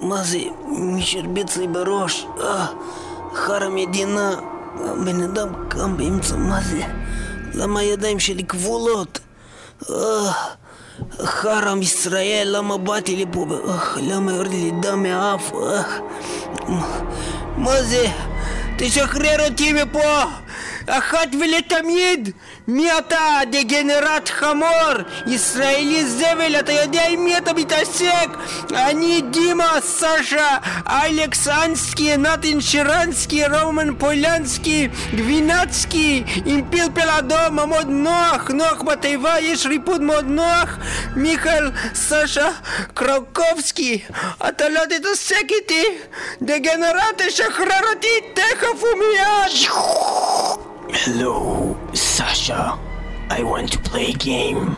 מה זה? לי בראש? אה, חרא מדינה. הבן אדם קם באמצע, מה זה? למה הידיים שלי כבולות? אה, חרם ישראל, למה באתי לפה? אה, למה יורד לי דם מהאף? אה, מה זה? תשחרר אותי מפה! אחת ולתמיד! מי אתה, דגנרט חמור? ישראלי זבל, אתה יודע עם מי אתה מתעסק? אני דימה, סשה, אלכס אנסקי, נתן שרנסקי, רומן פולנסקי, גבינצקי, עם פלפל אדום, מאוד נוח, נוח בתיבה, יש ריפוד מאוד נוח, מיכאל, סשה, קרקובסקי, אתה לא תתעסק איתי, דגנרט, תשחרר אותי תכף ומיד! Hello, Sasha. I want to play a game.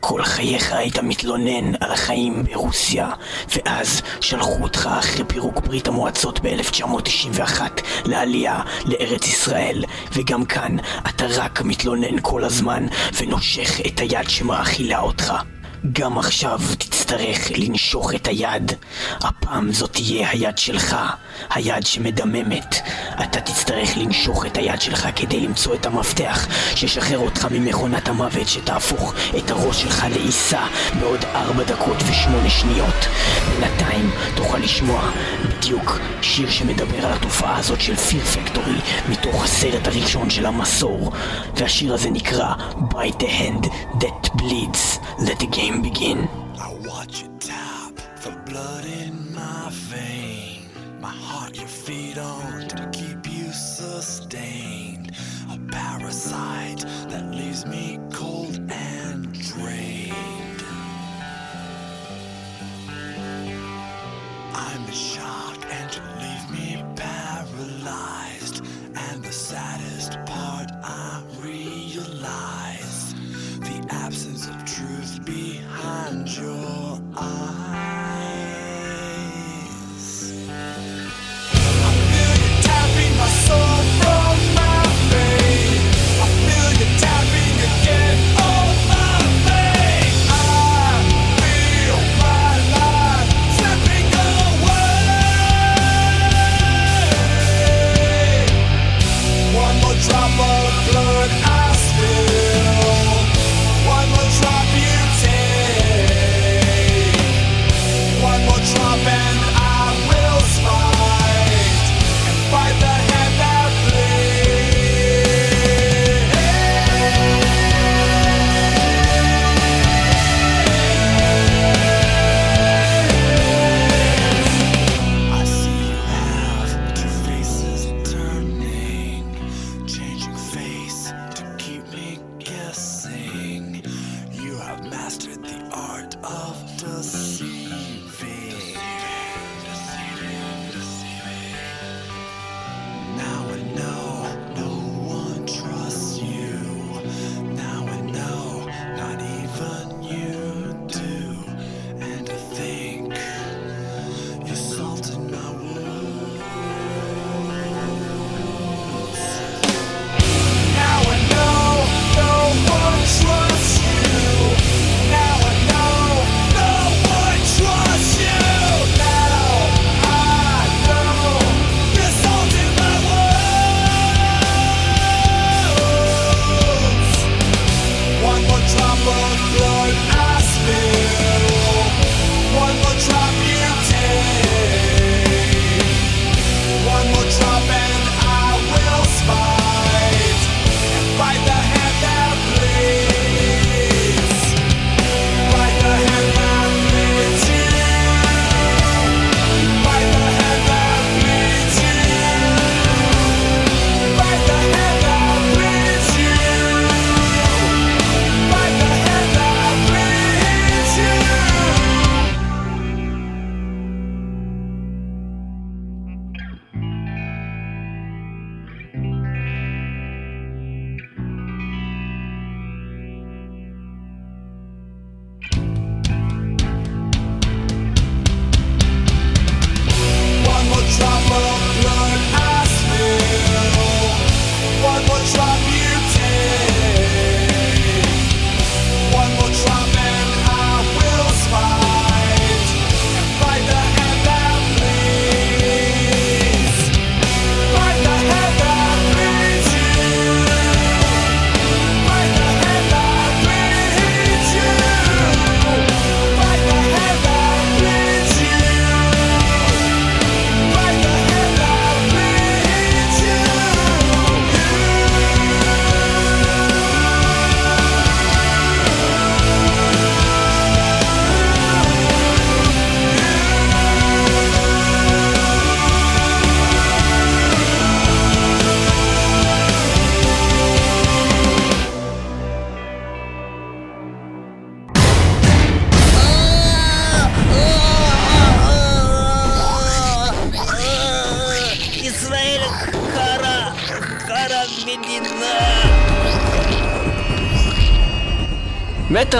כל חייך היית מתלונן על החיים ברוסיה, ואז שלחו אותך אחרי פירוק ברית המועצות ב-1991 לעלייה לארץ ישראל, וגם כאן אתה רק מתלונן כל הזמן ונושך את היד שמאכילה אותך. גם עכשיו תצטרך לנשוך את היד. הפעם זאת תהיה היד שלך, היד שמדממת. אתה תצטרך לנשוך את היד שלך כדי למצוא את המפתח שישחרר אותך ממכונת המוות שתהפוך את הראש שלך לעיסה בעוד ארבע דקות ושמונה שניות. בינתיים תוכל לשמוע בדיוק שיר שמדבר על התופעה הזאת של פיר פקטורי מתוך הסרט הראשון של המסור. והשיר הזה נקרא Bite the Hand That Bleeds. Let the game begin. I watch you tap the blood in my vein. My heart you feed on to keep you sustained. A parasite that leaves me cold and drained. I'm in shock and you leave me paralyzed. And the saddest your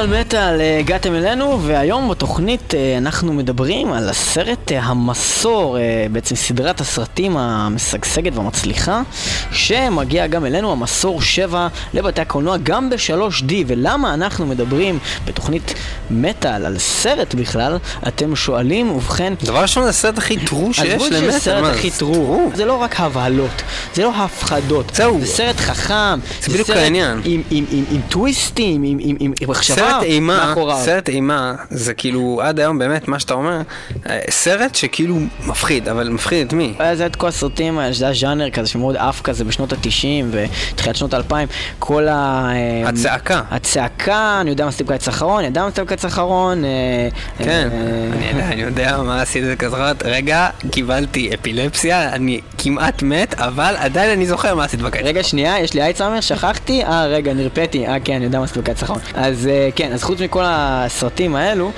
מטאל מטאל, אה, הגעתם אלינו, והיום בתוכנית אה, אנחנו מדברים על הסרט אה, המסור, בעצם סדרת הסרטים המשגשגת והמצליחה, שמגיע גם אלינו, המסור 7, לבתי הקולנוע, גם ב-3D, ולמה אנחנו מדברים בתוכנית מטאל על סרט בכלל, אתם שואלים, ובכן... דבר ראשון זה הסרט הכי טרו שיש עזבו למטר. שזה סרט הכי זה טרו, זה לא רק הבהלות, זה לא הפחדות, זהו. זה סרט חכם, זה בדיוק העניין. עם, טוויסטים, עם, מחשבה מאחוריו. סרט אימה, זה כאילו עד היום באמת מה שאתה אומר, אה, סרט שכאילו מפחיד, אבל מפחיד את מי? היה זה את כל הסרטים האלה, שזה היה ז'אנר כזה שמאוד עף כזה בשנות ה-90 ותחילת שנות ה-2000, כל ה... אה, הצעקה. הצעקה, אני יודע מה עשיתי בקיץ האחרון, אני יודע מה עשיתי בקיץ האחרון. אה, כן, אה, אני יודע, מה עשית כזאת, רגע, קיבלתי אפילפסיה, אני כמעט מת, אבל עדיין אני זוכר מה עשית בקיץ. רגע, שנייה, יש לי אייצהמר, שכחתי, אה, רגע, נרפאתי, אה, כן, אני יודע מה עשיתי בקיץ האחרון. אז כן, אז חוץ מכל הסרטים האלו,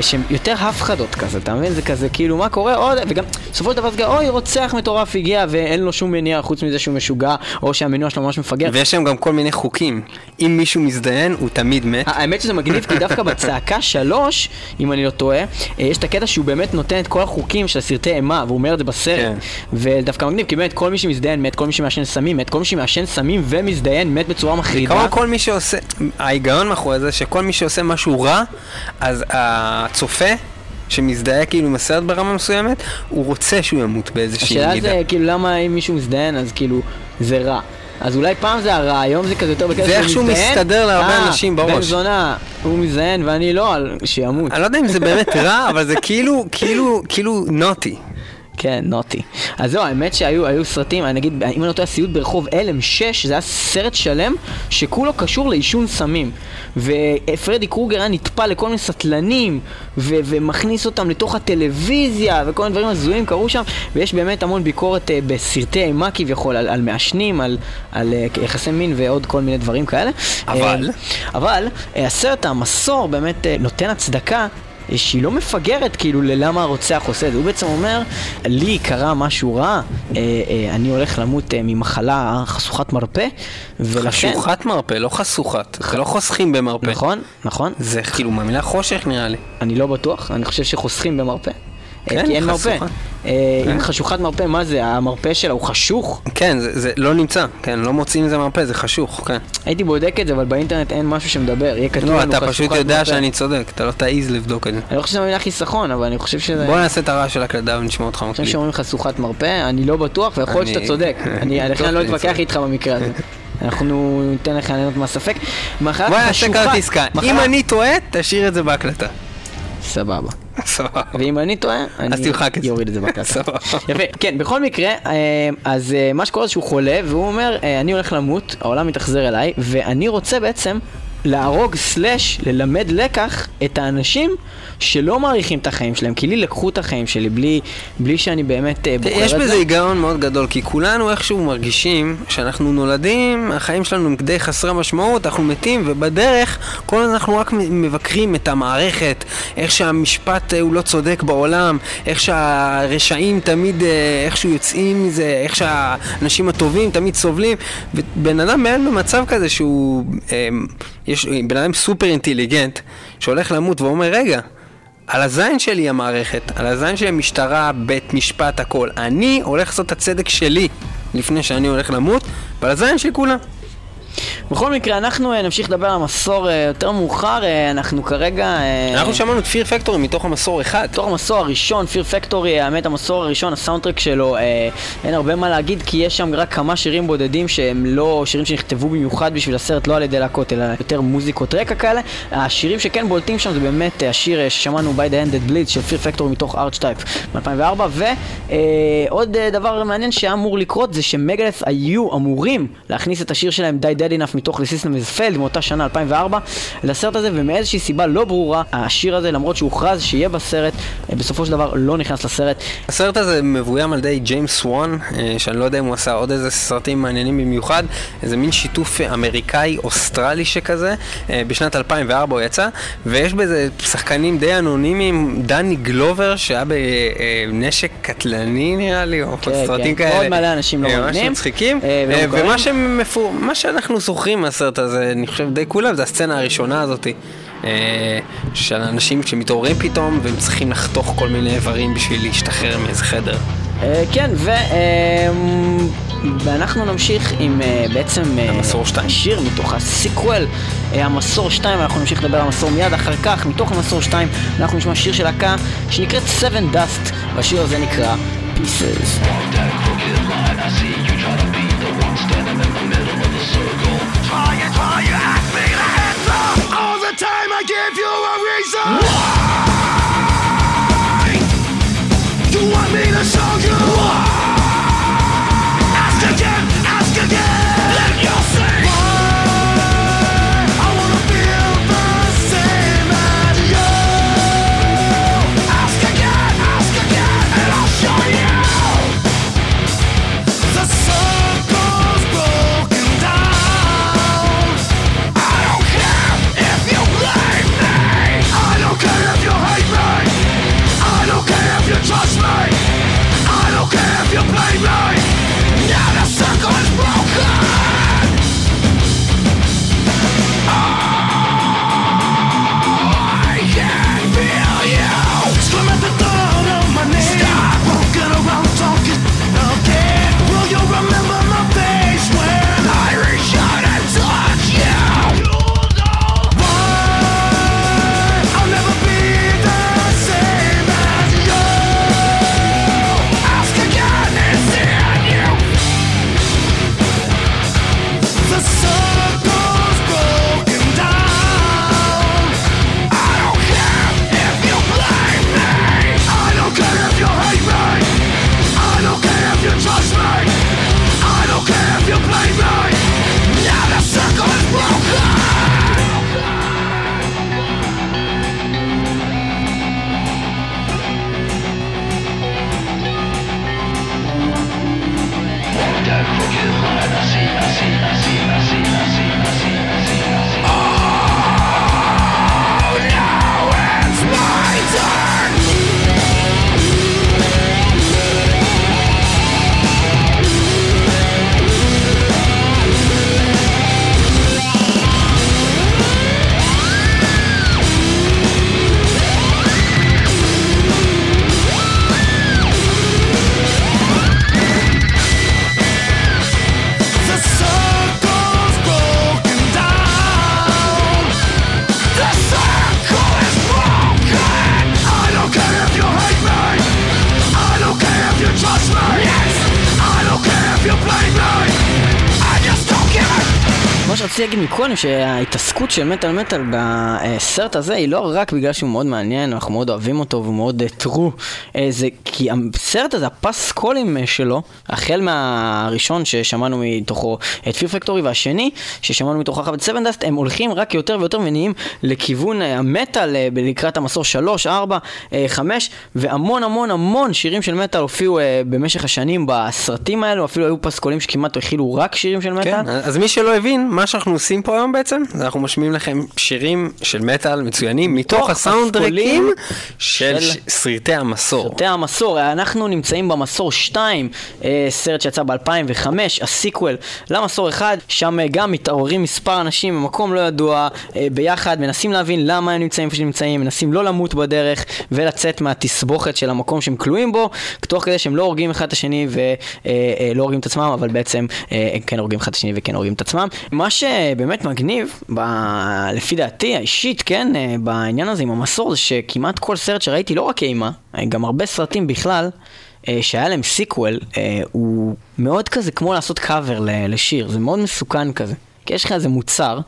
שהם יותר הפחדות כזה, אתה מבין? זה כזה, כאילו, מה קורה וגם, בסופו של דבר זה אוי, רוצח מטורף הגיע, ואין לו שום מניע חוץ מזה שהוא משוגע, או שהמנוע שלו ממש מפגר. ויש שם גם כל מיני חוקים. אם מישהו מזדיין, הוא תמיד מת. האמת שזה מגניב כי דווקא בצעקה שלוש, אם אני לא טועה, אה, יש את הקטע שהוא באמת נותן את כל החוקים של הסרטי אימה, והוא אומר את זה בסרט. כן. ודווקא מגניב, כי באמת כל מי שמזדיין מת, כל מי שמעשן סמים מת, כל מי שמעשן סמים ומזדיין מת בצורה מחרידה. בעיקרון כל מי שעושה, ההיגיון מאחורי זה שכל מי שעושה משהו רע, אז הצופה שמזדהה כאילו עם הסרט ברמה מסוימת, הוא רוצה שהוא ימות באיזושהי השאלה מידה. זה כאילו למה אם מישהו מזדיין אז כאילו זה רע. אז אולי פעם זה הרע, היום זה כזה יותר בקטע זה שהוא איכשהו מזדיין, מסתדר להרבה אה, אנשים בראש. בן זונה, הוא מזדיין ואני לא, שימות. אני לא יודע אם זה באמת רע, אבל זה כאילו, כאילו, כאילו נוטי. כן, נוטי. אז זהו, האמת שהיו היו סרטים, אני נגיד, אם אני לא טועה, סיוט ברחוב הלם 6, זה היה סרט שלם שכולו קשור לעישון סמים. ופרדי קרוגר היה נטפל לכל מיני סטלנים, ו- ומכניס אותם לתוך הטלוויזיה, וכל מיני דברים הזויים קרו שם, ויש באמת המון ביקורת אה, בסרטי אימה כביכול, על, על מעשנים, על, על אה, יחסי מין ועוד כל מיני דברים כאלה. אבל? אה, אבל אה, הסרט המסור באמת אה, נותן הצדקה שהיא לא מפגרת כאילו ללמה הרוצח עושה את זה. הוא בעצם אומר, לי קרה משהו רע, אה, אה, אני הולך למות אה, ממחלה חשוכת מרפא, ולכן... חשוכת מרפא, לא חשוכת. זה לא חוסכים במרפא. נכון, נכון. זה כאילו מהמילה חושך נראה לי. אני לא בטוח, אני חושב שחוסכים במרפא. כן, כי אין מרפא. חשוכה. אה, כן. עם חשוכת מרפא, מה זה? המרפא שלה הוא חשוך? כן, זה, זה לא נמצא, כן, לא מוצאים מזה מרפא, זה חשוך, כן. הייתי בודק את זה, אבל באינטרנט אין משהו שמדבר. יהיה כתוב לא, לנו אתה פשוט חשוכת יודע מרפא. שאני צודק, אתה לא תעז לבדוק את זה. אני לא חושב שזה המילה חיסכון, אבל אני חושב שזה... בוא נעשה את הרעש של הקלדה ונשמע אותך אני חושב מקליט. שאומרים חשוכת מרפא, אני לא בטוח, ויכול להיות אני- שאתה צודק. אני לכן לא אתווכח. איתך במקרה הזה. אנחנו ניתן לך ליהנות מהספק. מחלת בוא נעשה חשוכה. כרטיס. מחלה- אם אני טועה, תשאיר את זה בהקלטה. סבבה. סבבה. ואם אני טועה, אני. אוריד את זה בהקלטה. סבבה. יפה. כן, בכל מקרה, אה, אז אה, מה שקורה זה שהוא חולה, והוא אומר, אה, אני הולך למות, העולם מתאכזר אליי, ואני רוצה בעצם להרוג סלאש ללמד לקח את האנשים שלא מעריכים את החיים שלהם, כי לי לקחו את החיים שלי בלי, בלי שאני באמת אה, בוחר את יש זה. בזה היגיון מאוד גדול, כי כולנו איכשהו מרגישים שאנחנו נולדים, החיים שלנו הם די חסרי משמעות, אנחנו מתים, ובדרך כל הזמן אנחנו רק מבקרים את המערכת, איך שהמשפט אה, הוא לא צודק בעולם, איך שהרשעים תמיד אה, איכשהו יוצאים מזה, איך שהאנשים הטובים תמיד סובלים, ובן אדם באמת במצב כזה שהוא, אה, יש בן אדם סופר אינטליגנט, שהולך למות ואומר, רגע, על הזין שלי המערכת, על הזין שלי המשטרה, בית משפט, הכל. אני הולך לעשות את הצדק שלי לפני שאני הולך למות, ועל הזין של כולם. בכל מקרה, אנחנו אה, נמשיך לדבר על המסור אה, יותר מאוחר, אה, אנחנו כרגע... אנחנו שמענו את פיר פקטורי מתוך המסור אחד. בתור המסור הראשון, פיר פקטורי, האמת המסור הראשון, הסאונדטרק שלו, אין הרבה מה להגיד כי יש שם רק כמה שירים בודדים שהם לא שירים שנכתבו במיוחד בשביל הסרט, לא על ידי להקות, אלא יותר מוזיקות רקע כאלה. השירים שכן בולטים שם זה באמת השיר ששמענו by the ended bleed של Fear Factory מתוך Archetype מ-2004 ועוד דבר מעניין שהיה אמור לקרות זה שמגהדת' היו אמורים להכניס את השיר שלהם Die Dead Enough מתוך The System Has Failed מאותה שנה 2004 לסרט הזה ומאיזושהי סיבה לא ברורה השיר הזה למרות שהוכרז שיהיה בסרט אה, בסופו של דבר לא נכנס לסרט הסרט הזה מבוים על ידי ג'יימס וואן, אה, שאני לא יודע אם הוא עשה עוד איזה סרטים מעניינים במיוחד, איזה מין שיתוף אה, אמריקאי-אוסטרלי שכזה, אה, בשנת 2004 הוא יצא, ויש בזה שחקנים די אנונימיים, דני גלובר שהיה בנשק קטלני נראה לי, או כן, סרטים כן. כאלה. עוד מלא אנשים לא אה, ממש. מצחיקים. ומה שמפור... מה שאנחנו זוכרים זוכרים מהסרט הזה, אני חושב די כולם, זה הסצנה הראשונה הזאת. אה, של אנשים שמתעוררים פתאום והם צריכים לחתוך כל מיני איברים בשביל להשתחרר מאיזה חדר. אה, כן. אה, ואנחנו נמשיך עם אה, בעצם... המסור שתיים. שיר מתוך הסיקוול, המסור 2, אנחנו נמשיך לדבר על המסור מיד אחר כך, מתוך המסור 2 אנחנו נשמע שיר של להקה שנקראת Seven Dust, והשיר הזה נקרא Pieces. כמו שרציתי להגיד מקודם, שההתעסקות של מטאל מטאל בסרט הזה היא לא רק בגלל שהוא מאוד מעניין, אנחנו מאוד אוהבים אותו והוא מאוד טרו, זה כי הסרט הזה, הפסקולים אה, שלו, החל מהראשון ששמענו מתוכו את פיר פקטורי והשני ששמענו מתוכו אחר את סבן דאסט, הם הולכים רק יותר ויותר ונהיים לכיוון אה, המטאל אה, לקראת המסור 3, 4, 5 והמון המון המון שירים של מטאל הופיעו אה, במשך השנים בסרטים האלו, אפילו היו פסקולים שכמעט הכילו רק שירים של מטאל. כן, אז מי שלא הבין, מה שאנחנו עושים פה היום בעצם, אנחנו משמיעים לכם שירים של מטאל מצוינים מתוך הסאונדרקים של של- ש- סרטי המסור. סרטי המסור, אנחנו נמצאים במסור 2, אה, סרט שיצא ב-2005, הסיקוול למסור 1, שם אה, גם מתעוררים מספר אנשים במקום לא ידוע, אה, ביחד, מנסים להבין למה הם נמצאים איפה שהם נמצאים, מנסים לא למות בדרך ולצאת מהתסבוכת של המקום שהם כלואים בו, תוך כדי שהם לא הורגים אחד את השני ולא הורגים את עצמם, אבל בעצם הם כן הורגים אחד את השני וכן הורגים את עצמם. מה שבאמת מגניב, ב... לפי דעתי האישית, כן, אה, בעניין הזה עם המסור, זה שכמעט כל סרט שראיתי, לא רק אימה, אה, גם הרבה סרטים בכלל, אה, שהיה להם sequel, הוא מאוד כזה כמו לעשות קאבר לשיר, זה מאוד מסוכן כזה. כי יש לך איזה מוצר,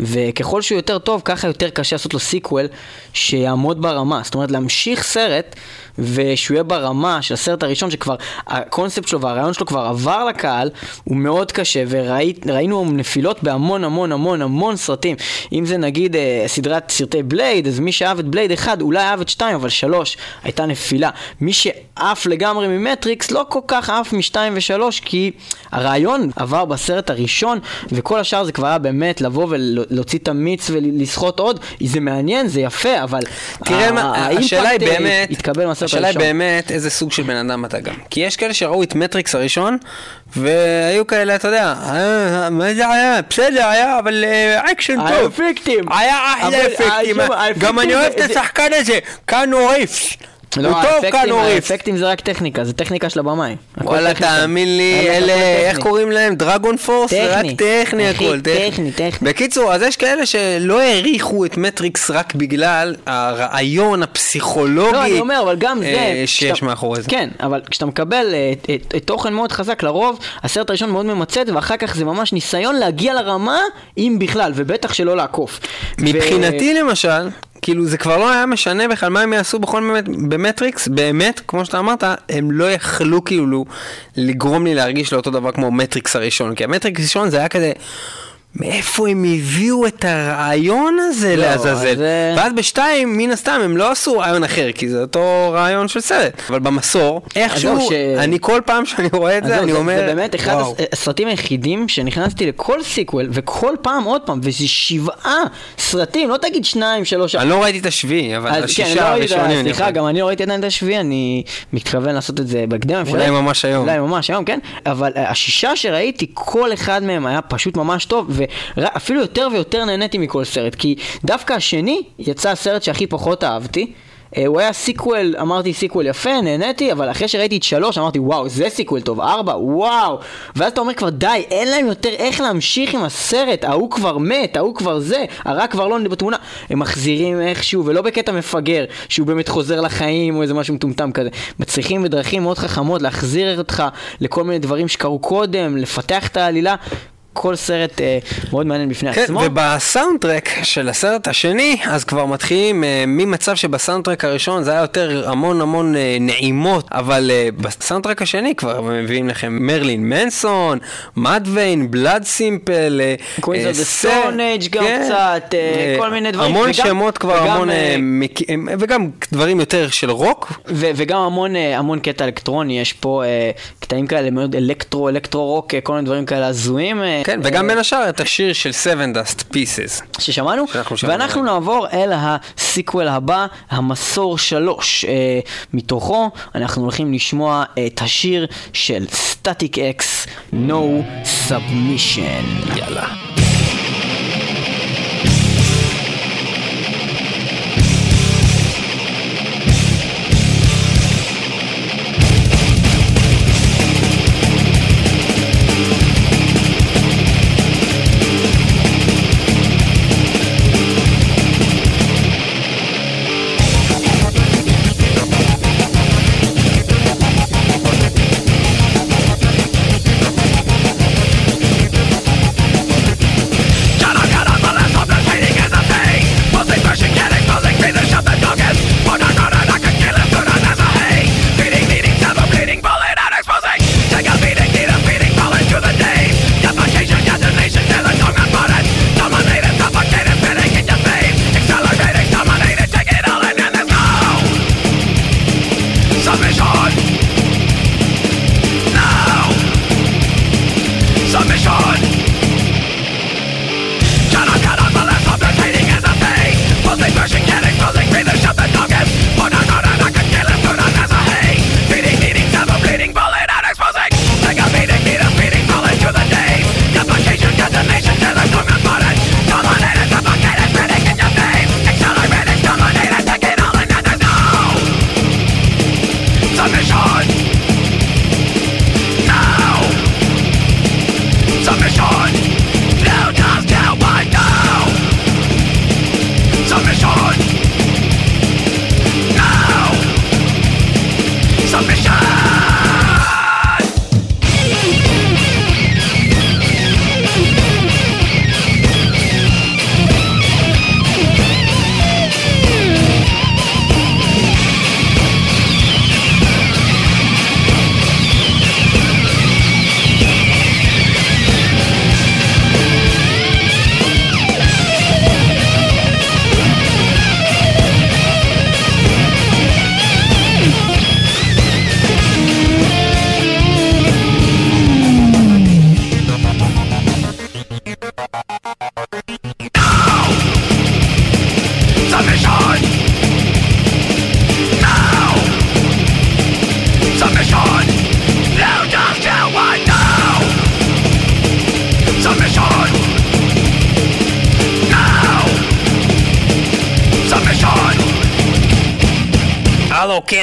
וככל שהוא יותר טוב, ככה יותר קשה לעשות לו sequel שיעמוד ברמה. זאת אומרת, להמשיך סרט, ושהוא יהיה ברמה של הסרט הראשון, שכבר הקונספט שלו והרעיון שלו כבר עבר לקהל, הוא מאוד קשה, וראינו נפילות בהמון המון המון המון סרטים. אם זה נגיד אה, סדרת סרטי בלייד, אז מי שאהב את בלייד 1, אולי אהב את 2, אבל 3 הייתה נפילה. מי שעף לגמרי ממטריקס, לא כל כך עף מ-2 ו-3, כי הרעיון עבר בסרט הראשון, וכל השאר זה כבר היה באמת לבוא להוציא את המיץ ולסחוט עוד, זה מעניין, זה יפה, אבל... תראה מה, השאלה היא אה, באמת, התקבל מהסרט השאלה היא הראשון. באמת איזה סוג של בן אדם אתה גם. כי יש כאלה שראו את מטריקס הראשון, והיו כאלה, אתה יודע, "אה, מה זה היה? בסדר, היה, אבל אה, אקשן טוב. האפקטים. היה אחלה אפקטים. גם אני אוהב את השחקן הזה, קיאנו ריבס. לא, הוא טוב, קיאנו ריבס. האפקטים זה רק טכניקה, זה טכניקה של הבמאי. וואלה. תאמין לי, אלה, איך טכני. קוראים להם? דרגון פורס? זה רק טכני. טכני הכל, טכני, טכני. בקיצור, אז יש כאלה שלא העריכו את מטריקס רק בגלל הרעיון הפסיכולוגי לא, אני אומר, אבל גם זה... אה, שיש כשאתה- מאחורי זה. כן, אבל כשאתה מקבל אה, תוכן מאוד חזק, לרוב הסרט הראשון מאוד ממצה, ואחר כך זה ממש ניסיון להגיע לרמה, אם בכלל, ובטח שלא לעקוף. מבחינתי למשל, כאילו זה כבר לא היה משנה בכלל מה הם יעשו בכל באמת, במטריקס, באמת, כמו שאתה אמרת, הם לא יכלו כאילו לגרום לי להרגיש לאותו דבר כמו מטריקס הראשון, כי המטריקס הראשון זה היה כזה... מאיפה הם הביאו את הרעיון הזה לא, לעזאזל? זה- ואז בשתיים, מן הסתם, הם לא עשו רעיון אחר, כי זה אותו רעיון של סרט. אבל במסור, איכשהו, ש- אני כל פעם שאני רואה את זה, אני אומר, זה באמת אחד וואו. הס- הסרטים היחידים שנכנסתי לכל sequel, וכל פעם עוד פעם, וזה שבעה סרטים, לא תגיד שניים, שלוש, אני לא ראיתי את השביעי, אבל אז כן, השישה לא את ה- הראשונים. סליחה. גם אני לא ראיתי עדיין את השביעי, אני מתכוון לעשות את זה בהקדם. אולי? ממש היום. אולי ממש היום, כן. אבל אה, השישה שראיתי, כל אחד מהם היה פשוט ממש טוב, ואפילו יותר ויותר נהניתי מכל סרט, כי דווקא השני יצא הסרט שהכי פחות אהבתי. אה, הוא היה sequel, אמרתי sequel יפה, נהניתי, אבל אחרי שראיתי את שלוש אמרתי וואו, זה sequel טוב, ארבע, וואו. ואז אתה אומר כבר די, אין להם יותר איך להמשיך עם הסרט, ההוא כבר מת, ההוא כבר זה, הרע כבר לא בתמונה. הם מחזירים איכשהו, ולא בקטע מפגר, שהוא באמת חוזר לחיים או איזה משהו מטומטם כזה. מצליחים בדרכים מאוד חכמות להחזיר אותך לכל מיני דברים שקרו קודם, לפתח את העלילה. כל סרט אה, מאוד מעניין בפני כן, עצמו. ובסאונדטרק של הסרט השני, אז כבר מתחילים אה, ממצב שבסאונדטרק הראשון זה היה יותר המון המון אה, נעימות, אבל אה, בסאונדטרק השני כבר מביאים לכם מרלין מנסון, מדוויין, בלאד סימפל, אה, אה, the סר- Stone Age גם כן, קצת, אה, כל מיני דברים. המון וגם- שמות כבר, וגם, המון, אה, אה, מק- אה, וגם דברים יותר של רוק. ו- וגם המון, אה, המון קטע אלקטרוני, יש פה אה, קטעים כאלה מאוד אלקטרו, אלקטרו רוק, אה, כל מיני דברים כאלה הזויים. אה, כן, וגם בין השאר את השיר של Sevendust Pieces. ששמענו. ואנחנו נעבור אל ה sequel הבא, המסור שלוש. אה, מתוכו אנחנו הולכים לשמוע את השיר של Static-X, No Submission. יאללה.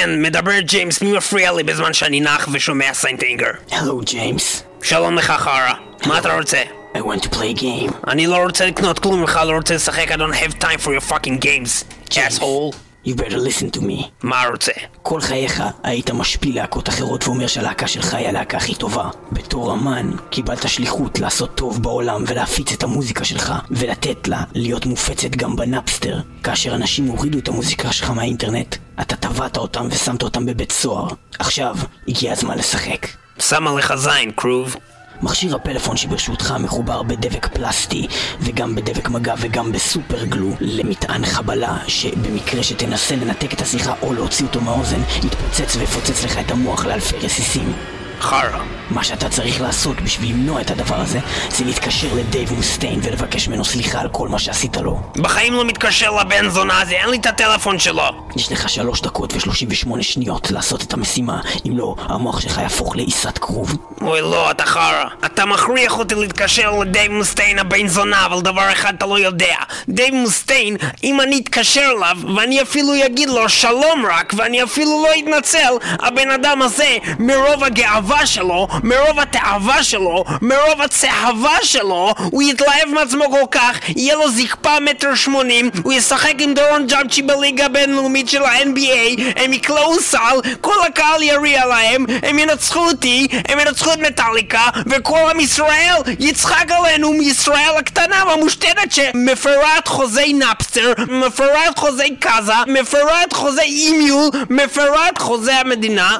כן, מדבר ג'יימס, מי מפריע לי בזמן שאני נח ושומע St. Anger? Hello, James. שלום לך חרא, מה אתה רוצה? I want to play a game. אני לא רוצה לקנות כלום ממך, לא רוצה לשחק, I don't have time for your fucking games, asshole. You better listen to me. מה רוצה? כל חייך היית משפיל להקות אחרות ואומר שהלהקה שלך היא הלהקה הכי טובה. בתור אמן, קיבלת שליחות לעשות טוב בעולם ולהפיץ את המוזיקה שלך, ולתת לה להיות מופצת גם בנאפסטר. כאשר אנשים הורידו את המוזיקה שלך מהאינטרנט, אתה טבעת אותם ושמת אותם בבית סוהר. עכשיו, הגיע הזמן לשחק. שמה לך זין, קרוב. מכשיר הפלאפון שברשותך מחובר בדבק פלסטי וגם בדבק מגע וגם בסופר גלו למטען חבלה שבמקרה שתנסה לנתק את השיחה או להוציא אותו מהאוזן יתפוצץ ויפוצץ לך את המוח לאלפי רסיסים. חרא. מה שאתה צריך לעשות בשביל למנוע את הדבר הזה זה להתקשר לדייב מוסטיין ולבקש ממנו סליחה על כל מה שעשית לו. בחיים לא מתקשר לבן זונה הזה, אין לי את הטלפון שלו. יש לך שלוש דקות ושלושים ושמונה שניות לעשות את המשימה אם לא, המוח שלך יהפוך לעיסת כרוב. אוי לא, אתה חרא. אתה מכריח אותי להתקשר לדייב מוסטיין הבן זונה, אבל דבר אחד אתה לא יודע. דייב מוסטיין, אם אני אתקשר אליו, ואני אפילו אגיד לו שלום רק, ואני אפילו לא אתנצל, הבן אדם הזה, מרוב הגאווה שלו, מרוב התאווה שלו, מרוב הצהבה שלו, הוא יתלהב מעצמו כל כך, יהיה לו זקפה מטר שמונים, הוא ישחק עם דורון ג'מצ'י בליגה הבינלאומית של ה-NBA, הם יקלעו סל, כל הקהל יריע להם, הם ינצחו אותי, הם ינצחו את מטאליקה, וכל עם ישראל יצחק עלינו מישראל הקטנה והמושתנת שמפרה את חוזי נאפסטר, מפרה את חוזי קאזה, מפרה את חוזי אימיול, מפרה את חוזי המדינה,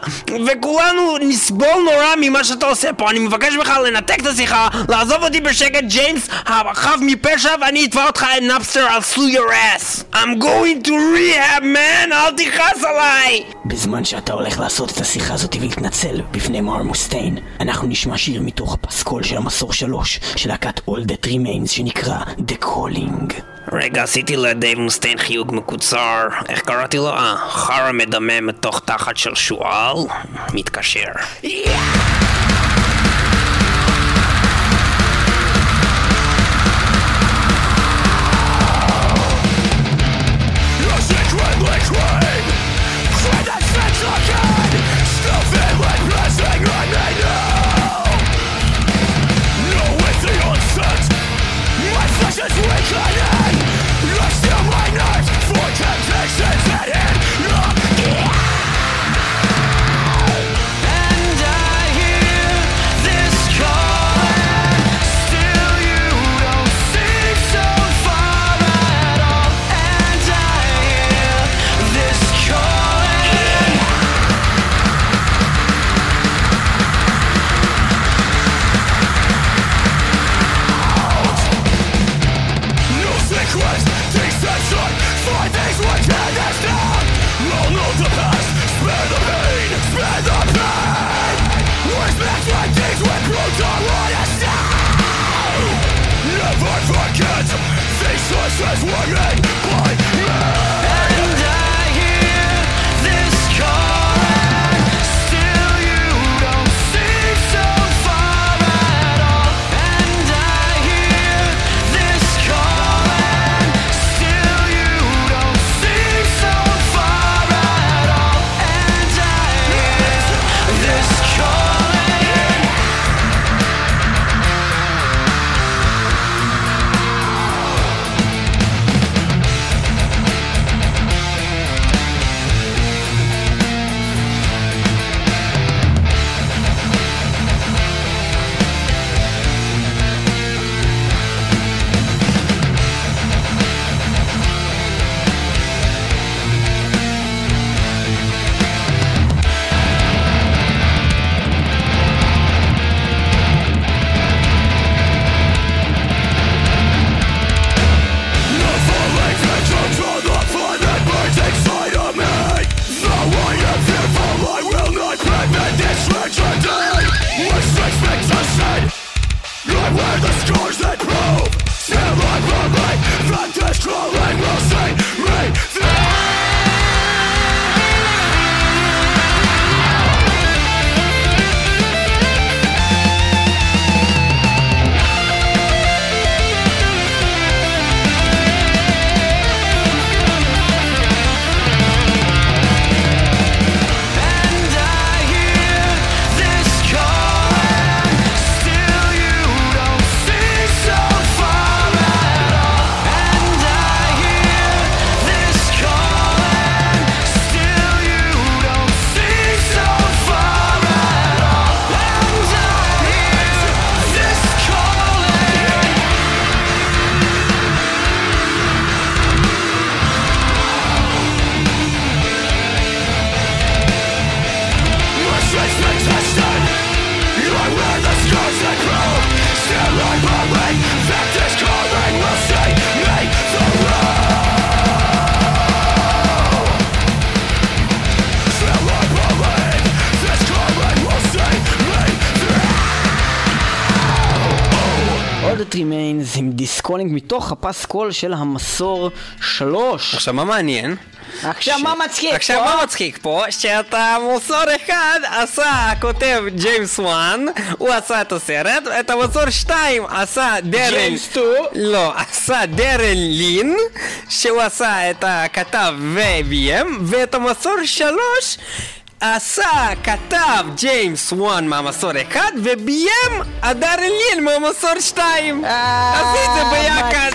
וכולנו נסבול נורא ממה שאתה עושה פה. אני מבקש ממך לנתק את השיחה, לעזוב אותי בשקט, ג'יימס, החף מפשע, ואני אתבע אותך את נאפסטר על סלו your ass. I'm going to rehab, man, אל תכעס עליי! בזמן שאתה הולך לעשות את השיחה הזאת ולהתנצל בפני מר מוסטיין, אנחנו נשמע שיר מתוך הפסקול של המסור שלוש של להקת All That Remains שנקרא The Calling. רגע, עשיתי לדייב מוסטיין חיוג מקוצר. איך קראתי לו? אה, חרא מדמם מתוך תחת של שועל. מתקשר. And This one women מתוך הפסקול של המסור 3. עכשיו, מה מעניין? עכשיו מה מצחיק עכשיו פה? מה מצחיק פה? שאת המסור אחד עשה, כותב ג'יימס וואן, הוא עשה את הסרט, את המסור שתיים עשה דרן... ג'יימס טו. לא, עשה דרן לין, שהוא עשה את הכתב וביים, ואת המסור שלוש... עשה, כתב ג'יימס וואן מהמסור אחד וביים הדרן לין מהמסור שתיים אה, עשי את זה ביחד.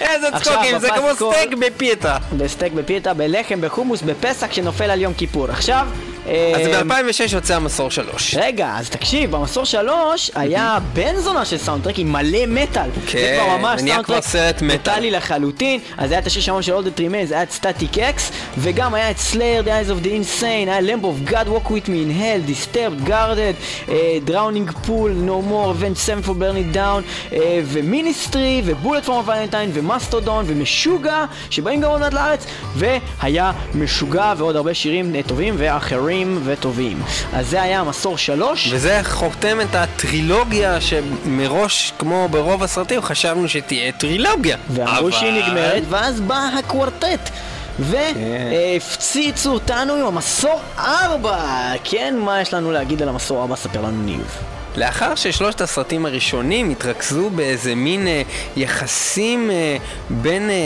איזה צחוקים, זה כמו סטייק בפיתה בסטייק בפיתה, בלחם, בחומוס, בפסח שנופל על יום כיפור. עכשיו... אז ב-2006 יוצא המסור שלוש. רגע, אז תקשיב, במסור שלוש היה בן זונה של סאונדטרק עם מלא מטאל. כן, זה כבר ממש סאונדטרק סרט מטאל. טוטאלי לחלוטין. אז היה את השיר שאמרנו של All That Remains, היה את Static-X, וגם היה את Slayer, The Eyes of the Insane, היה Lamb of God, Walk with me in hell, Disturbed, Guarded, אה, Drowning Pool, No More, Avenged Sevenfold, Burn It Down, אה, ו Ministry, ו Bullet for My Valentine, ומאסטודון, ומשוגע, שבאים גם עוד מעט לארץ, והיה משוגע ועוד הרבה שירים אה, טובים ואחרים וטובים. אז זה היה המסור שלוש. וזה חותם את הטרילוגיה שמראש, כמו ברוב הסרטים, חשבנו שתהיה טרילוגיה. ואמרו אבל- שהיא נגמרת, ואז בא הקוורטט. והפציצו אותנו עם המסור 4! כן, מה יש לנו להגיד על המסור 4? ספר לנו ניב. לאחר ששלושת הסרטים הראשונים התרכזו באיזה מין אה, יחסים אה, בין אה,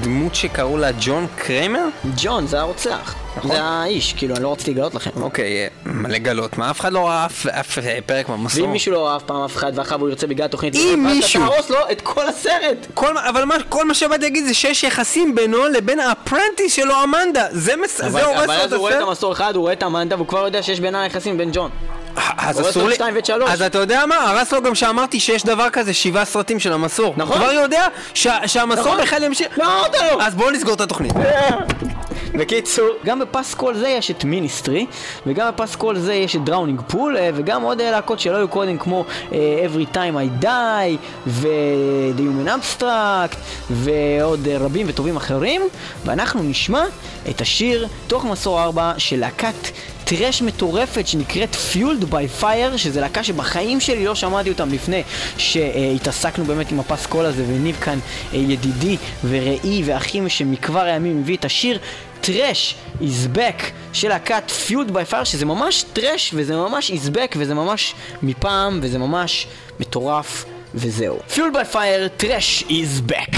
דמות שקראו לה ג'ון קרמר, ג'ון, זה הרוצח. נכון. זה האיש, כאילו, אני לא רציתי לגלות לכם. אוקיי, אה, מה לגלות? מה, אף אחד לא ראה אף, אף אה, פרק מהמסור. ואם מישהו לא ראה אף פעם אף אחד, ואחר הוא ירצה בגלל התוכנית, אם מישהו- אתה תהרוס לו את כל הסרט! כל, אבל מה, כל מה שבאתי להגיד זה שיש יחסים בינו לבין ה apprentice שלו אמנדה. זה, מס, אבל זה הורס אבל לו אז את הוא רואה את הסרט. המסור אחד, הוא רואה את אמנדה, והוא כבר יודע שיש בינה יחסים בין ג'ון. אז אסור לי... שתיים ואת שלוש. אז אתה יודע מה? הרס לו גם שאמרתי שיש דבר כזה שבעה סרטים של המסור. נכון. הוא כבר יודע שה- שהמסור נכון. בכלל ימשיך. לא, אתה לא! אז בואו נסגור את התוכנית. בקיצור, גם בפסקול זה יש את Ministry, וגם בפסקול זה יש את Drowning Pool, וגם עוד אה, להקות שלא היו קודם כמו אה, Every Time I Die, ו-The Human Abstract, ועוד אה, רבים וטובים אחרים, ואנחנו נשמע את השיר מתוך מסור 4 של להקת thrash מטורפת שנקראת Fueled by Fire, שזה להקה שבחיים שלי לא שמעתי אותם לפני שהתעסקנו באמת עם הפסקול הזה, וניב כאן אה, ידידי ורעי ואחי שמכבר הימים הביא את השיר טרש back של להקת Fueled by Fire, שזה ממש טרש וזה ממש back וזה ממש מפעם וזה ממש מטורף וזהו. Fueled by Fire, טרש back.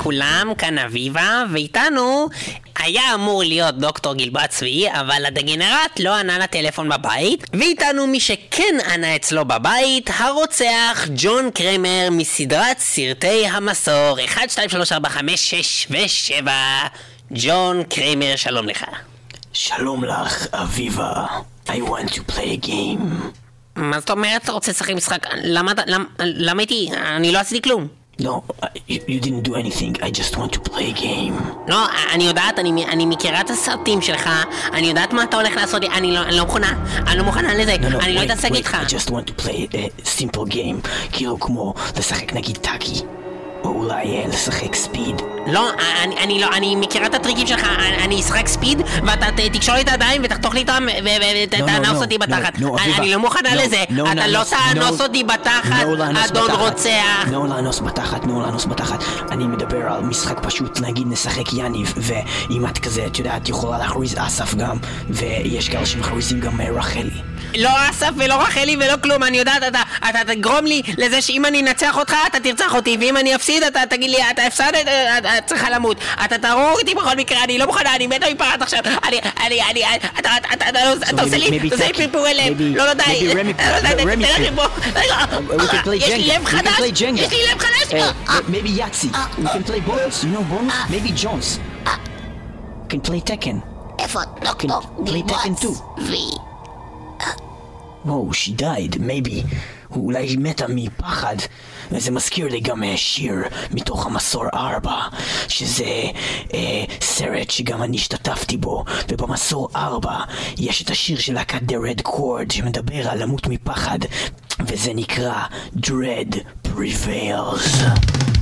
לכולם, כאן אביבה, ואיתנו היה אמור להיות דוקטור גלבוע צבי, אבל הדגנרט לא ענה לטלפון בבית, ואיתנו מי שכן ענה אצלו בבית, הרוצח ג'ון קרמר מסדרת סרטי המסור 1, 2, 3, 4, 5, 6 ו-7 ג'ון קרמר, שלום לך. שלום לך, אביבה. I want to play a game. מה זאת אומרת אתה רוצה לשחק משחק? למה אתה... למ- למה איתי? אני לא עשיתי כלום. No, I- you, you didn't do anything. I just want to play a game. לא, אני יודעת, אני, אני מכירה את הסרטים שלך, אני יודעת מה אתה הולך לעשות, אני לא, אני לא מוכנה, אני לא מוכנה לזה, No, no, אני לא wait, אתעסק wait, איתך. I just want to play a simple game. כאילו כמו לשחק נגיד טאקי. או אולי לשחק ספיד. לא, אני, אני לא, אני מכירה את הטריקים שלך, אני, אני אשחק ספיד, ואתה תקשור לי את הידיים ותחתוך לי אותם ותאנוס אותי בתחת. אני- לא מוכנה לזה, אתה לא תאנוס אותי בתחת, אדון. רוצח. לא לאנוס בתחת, לא לאנוס בתחת. אני מדבר על משחק פשוט, נגיד נשחק יניב, ואם את כזה, את יודעת, יכולה להכריז אסף גם, ויש כאלה שמכריזים גם אה, רחלי. לא אסף ולא רחלי ולא כלום, אני יודעת, אתה, תגרום לי לזה שאם אני אנצח אותך, אתה תרצח אותי, ואם אני אפסיד, אתה תגיד לי, אתה הפסדת, אה, את את צריכה למות. אתה תהרוג אותי בכל מקרה, אני לא מוכנה, אני מתה מפחד עכשיו. אני, אני, אני, אתה, לא- עושה לי, אתה עושה לי פרפורי לב. לא, לא, די. לא, לא, יש לי. לב חדש. יש לי לב חדש. אה, maybe Yahtzee. We can play bonus. You know bonus? Maybe Jones. Can play Tekken. איפה דוקטור play Tekken גלבוע 2. צבי? Oh, she died, maybe. אולי היא מתה מפחד. וזה מזכיר לי גם אה, שיר מתוך המסור 4, שזה אה, סרט שגם אני השתתפתי בו, ובמסור 4 יש את השיר של להקת The Red Chord שמדבר על למות מפחד, וזה נקרא Dread Prevails.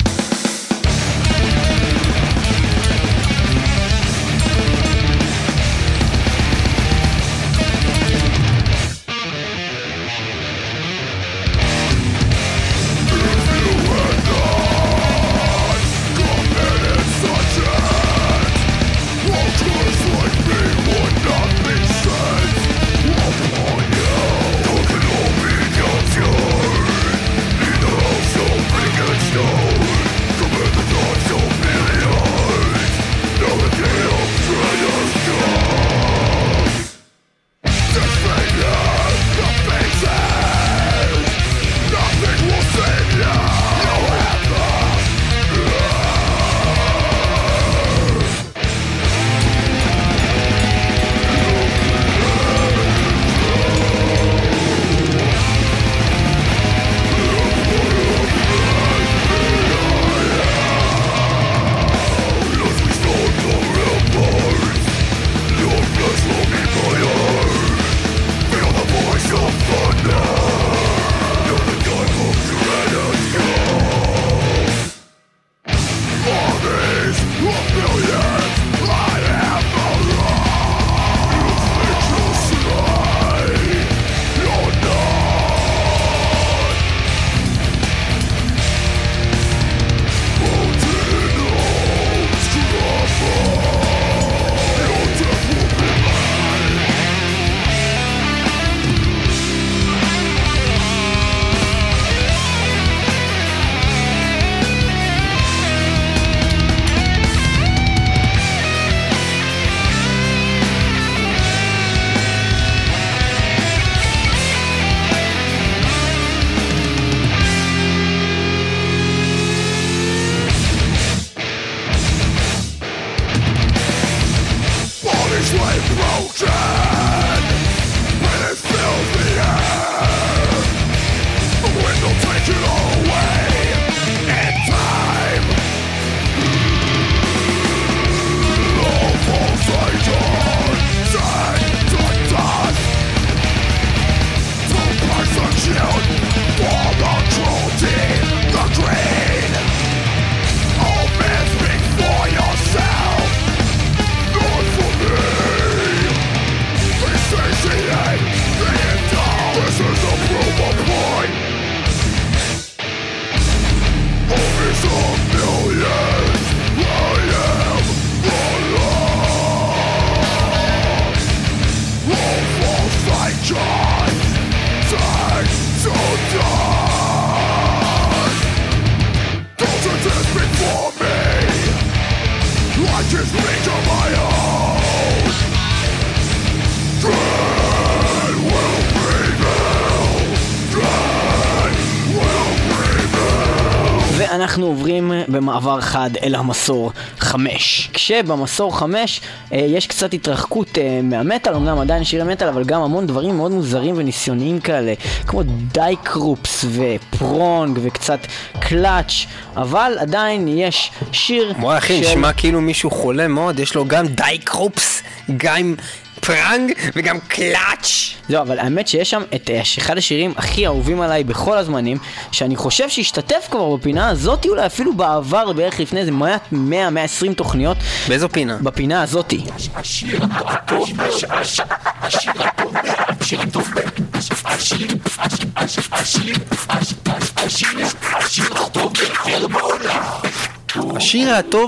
במעבר חד אל המסור 5. כשבמסור 5 אה, יש קצת התרחקות אה, מהמטאל, אמנם עדיין שירי מטאל, אבל גם המון דברים מאוד מוזרים וניסיוניים כאלה, כמו Die Krupps ו Prong וקצת קלאץ', אבל עדיין יש שיר וואי אחי, של- נשמע כאילו מישהו חולה מאוד, יש לו גם Die Krupps, גם Prong וגם קלאץ'. לא, אבל האמת שיש שם את אה, אחד השירים הכי אהובים עליי בכל הזמנים, שאני חושב שהשתתף כבר בפינה הזאתי, אולי אפילו בעבר, בערך לפני איזה 100-120 תוכניות, באיזו פינה? בפינה הזאתי. השיר הטוב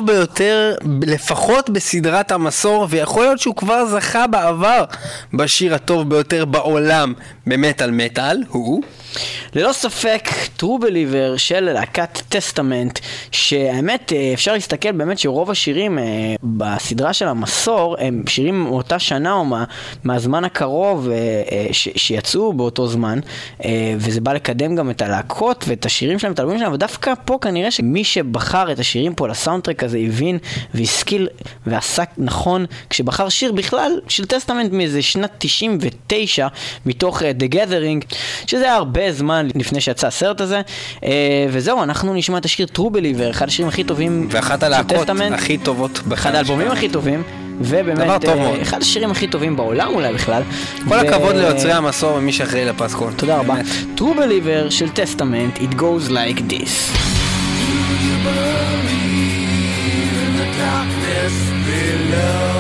ביותר, לפחות בסדרת המסור, ויכול להיות שהוא כבר זכה בעבר בשיר הטוב ביותר בעולם במטאל מטאל, הוא... ללא ספק, True Believer של להקת Testament, שהאמת אה, אפשר להסתכל באמת שרוב השירים אה, בסדרה של המסור הם שירים מאותה שנה או מה, מהזמן הקרוב אה, שיצאו באותו זמן, וזה בא לקדם גם את הלהקות ואת השירים שלהם, את האלבומים שלהם, ודווקא פה כנראה שמי שבחר את השירים פה לסאונדטרק הזה הבין והשכיל ועשה נכון כשבחר שיר בכלל של Testament מאיזה שנת 99 מתוך אה, The Gathering, שזה היה הרבה זמן לפני שיצא הסרט הזה, אה, וזהו, אנחנו נשמע את השיר True Believer, אחד השירים הכי טובים ואחת הלהקות הכי טובות אחד האלבומים. הכי טובים, ובאמת, אה, מאוד. אחד השירים הכי טובים בעולם אולי בכלל. כל ו- הכבוד ליוצרי המסור ומי שאחראי לפסקול. תודה רבה. True Believer של טסטמנט, It goes like this. just below.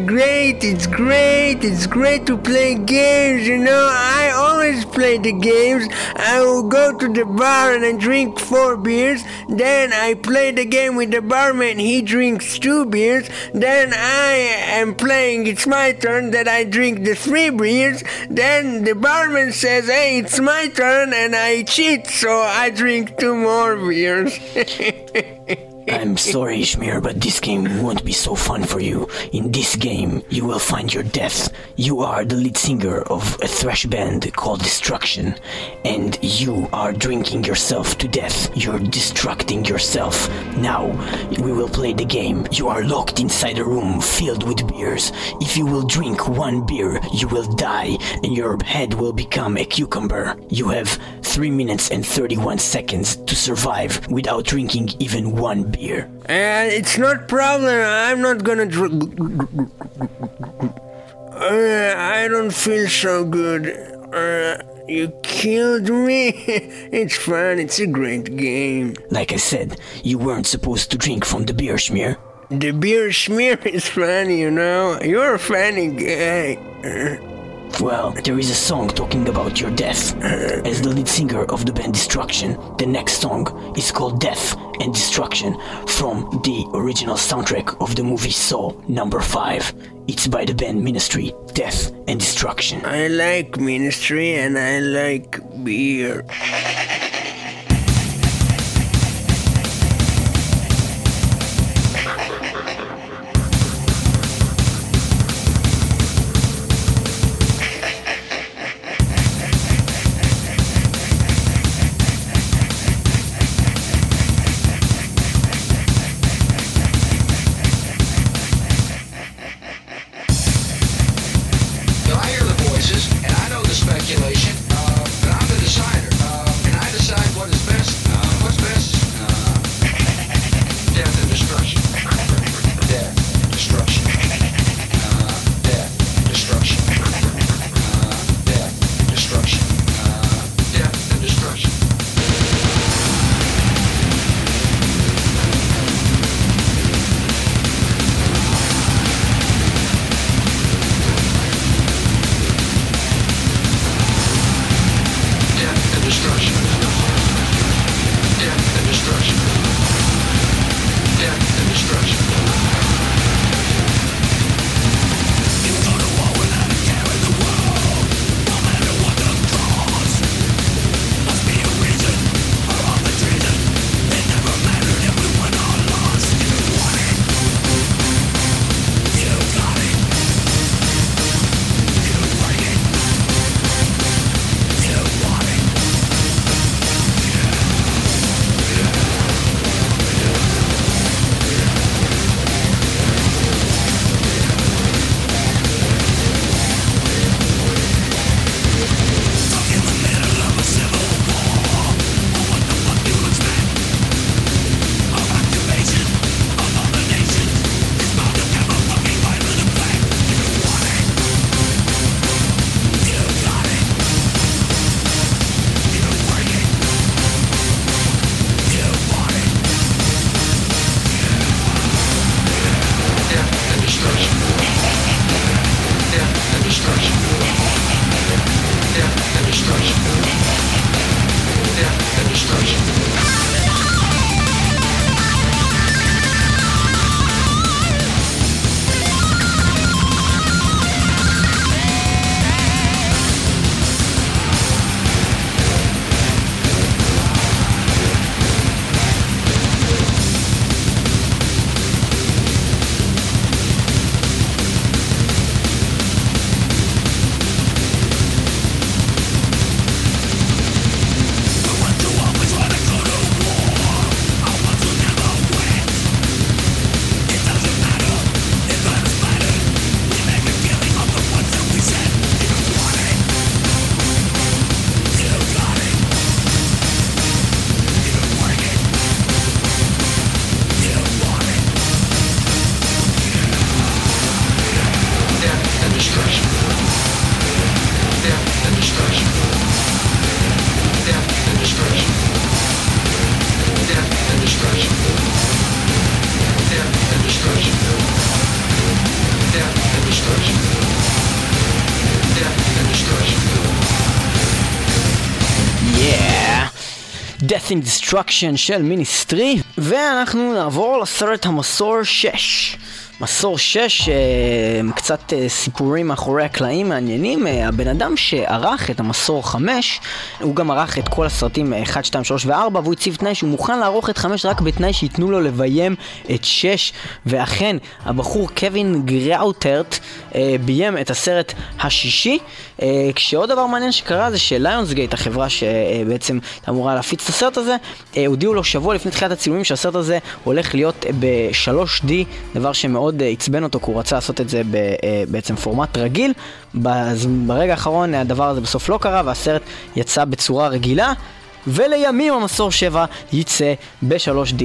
Great, it's great, it's great to play games, you know. I always play the games. I will go to the bar and I drink four beers. Then I play the game with the barman, he drinks two beers. Then I am playing, it's my turn, that I drink the three beers. Then the barman says, hey, it's my turn, and I cheat, so I drink two more beers. I'm sorry, Schmier, but this game won't be so fun for you. In this game, you will find your death. You are the lead singer of a thrash band called Destruction, and you are drinking yourself to death. You're destructing yourself. Now, we will play the game. You are locked inside a room filled with beers. If you will drink one beer, you will die, and your head will become a cucumber. You have 3 minutes and 31 seconds to survive without drinking even one beer. Uh, it's not problem. I'm not gonna drink. Uh, I don't feel so good. Uh, you killed me. it's fun. It's a great game. Like I said, you weren't supposed to drink from the beer, Schmier. The beer smear is funny, you know. You're a funny guy. Uh, Well, there is a song talking about your death. As the lead singer of the band Destruction, the next song is called Death and Destruction from the original soundtrack of the movie Saw number 5. It's by the band Ministry, Death and Destruction. I like ministry and I like beer. Death in Destruction של מיניסטרי, ואנחנו נעבור לסרט המסור 6. מסור 6, אה, קצת אה, סיפורים מאחורי הקלעים מעניינים. אה, הבן אדם שערך את המסור 5, הוא גם ערך את כל הסרטים אה, 1, 2, 3 ו-4, והוא הציב תנאי שהוא מוכן לערוך את 5 רק בתנאי שייתנו לו לביים את 6, ואכן, הבחור קווין גראוטרט ביים את הסרט השישי, כשעוד דבר מעניין שקרה זה שליונסגייט, החברה שבעצם אמורה להפיץ את הסרט הזה, הודיעו לו שבוע לפני תחילת הצילומים שהסרט הזה הולך להיות ב-3D, דבר שמאוד אה, עצבן אותו, כי הוא רצה לעשות את זה ב- אה, בעצם פורמט רגיל. ברגע האחרון הדבר הזה בסוף לא קרה, והסרט יצא בצורה רגילה. ולימים המסור 7 יצא ב-3D,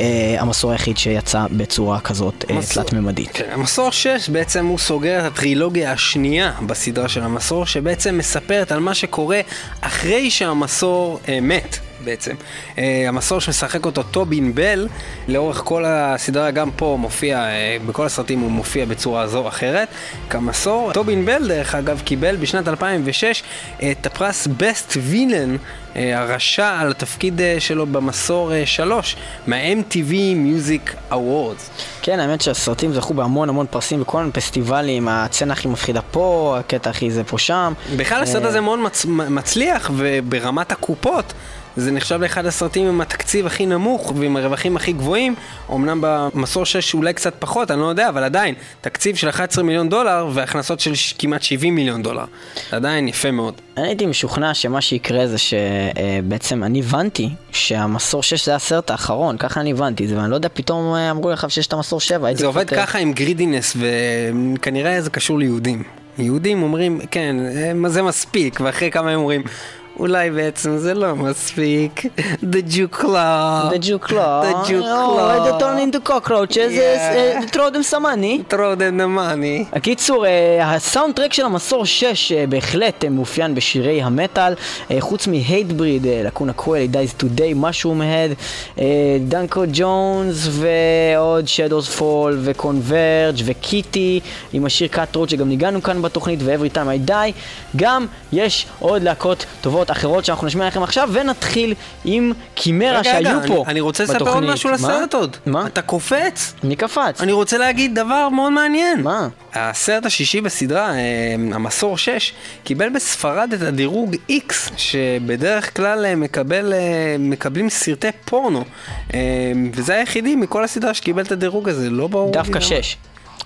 אה, המסור היחיד שיצא בצורה כזאת אה, מסור- תלת-ממדית. כן, המסור 6 בעצם הוא סוגר את הטרילוגיה השנייה בסדרה של המסור, שבעצם מספרת על מה שקורה אחרי שהמסור אה, מת. בעצם. אה, המסור שמשחק אותו טובין בל, לאורך כל הסדרה, גם פה מופיע, אה, בכל הסרטים הוא מופיע בצורה זו או אחרת, כמסור. טובין בל, דרך אגב, קיבל בשנת 2006 את הפרס Best Villain, אה, הרשע על התפקיד אה, שלו במסור 3, מה-MTV Music Awards. כן, האמת שהסרטים זכו בהמון המון פרסים בכל מיני פסטיבלים, הצצנה הכי מפחידה פה, הקטע הכי זה פה שם. בכלל הסרט הזה מאוד מצ... מצליח, וברמת הקופות זה נחשב לאחד הסרטים עם התקציב הכי נמוך ועם הרווחים הכי גבוהים. אמנם במסור 6 אולי קצת פחות, אני לא יודע, אבל עדיין, תקציב של 11 מיליון דולר והכנסות של כמעט 70 מיליון דולר. עדיין יפה מאוד. אני הייתי משוכנע שמה שיקרה זה שבעצם אני הבנתי שהמסור 6 זה הסרט האחרון, ככה אני הבנתי את זה, ואני לא יודע, פתאום אה, אמרו לך שיש את המסור 7. הייתי זה עובד אה, ככה עם גרידינס, וכנראה זה קשור ליהודים. יהודים אומרים, כן, אה, זה מספיק, ואחרי כמה הם אומרים, אולי בעצם זה לא מספיק. The Jew Claw. The Jew Claw, The Jew oh, Claw. they turn into cockroaches, Yeah. uh, throw them some money. throw them the money. הקיצור, אה, הסאונד טרק של המסור 6 אה, בהחלט אה, מאופיין בשירי המטאל, אה, חוץ אה, לקונה קואלי, Dies Today, Mushroom Head, דנקו ג'ונס ועוד Shadows Fall ו-Converge וקיטי עם השיר קאטרוט שגם ניגענו כאן בתוכנית ו-Every Time I Die. גם יש עוד להקות טובות יצירות אחרות שאנחנו נשמיע לכם עכשיו, ונתחיל עם קימרה רגע, שהיו רגע, פה אני, אני רוצה לספר עוד משהו לסרט עוד. מה? אתה קופץ? מי קפץ? אני רוצה להגיד דבר מאוד מעניין. מה? הסרט השישי בסדרה, אה, המסור 6, קיבל בספרד את הדירוג X, שבדרך כלל אה, מקבל, אה, מקבלים סרטי פורנו. וזה היחידי מכל הסדרה שקיבל את הדירוג הזה, לא ברור. דווקא 6.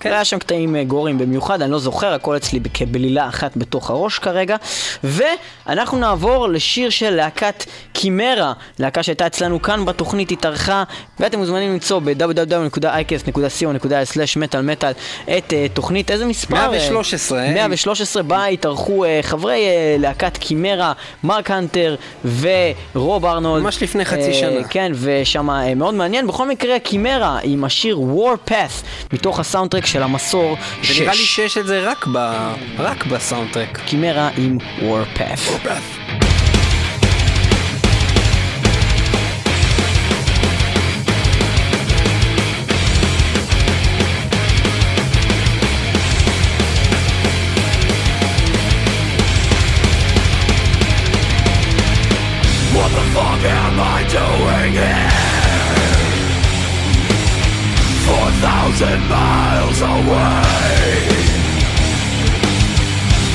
כן. היה שם קטעים אה, גורים במיוחד, אני לא זוכר, הכל אצלי כבלילה אחת בתוך הראש כרגע. ואנחנו נעבור לשיר של להקת קימרה, להקה שהייתה אצלנו כאן בתוכנית, התארחה, ואתם מוזמנים למצוא ב-www.icast.co.il/מטאל את אה, תוכנית, איזה מספר? אה, 113, אה? 113 בה התארחו אה, חברי אה, להקת קימרה, מרק הנטר ורוב ארנולד. ממש לפני חצי אה, שנה. כן, ושם אה, מאוד מעניין. בכל מקרה, קימרה עם השיר War Path, מתוך הסאונדטרק של המסור ונראה לי 6. שיש את זה רק, ב... רק בסאונדטרק. קימרה עם War Path. Thousand miles away.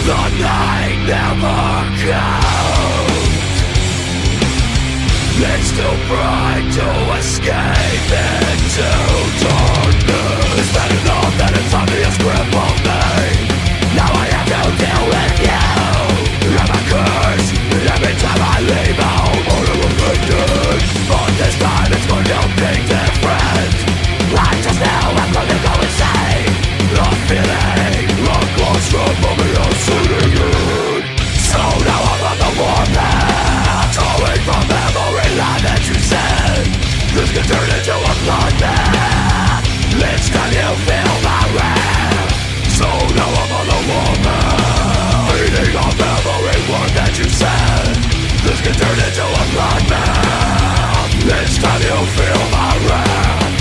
The night never comes. It's too bright to escape into darkness. can turn into a nightmare Each time you feel my wrath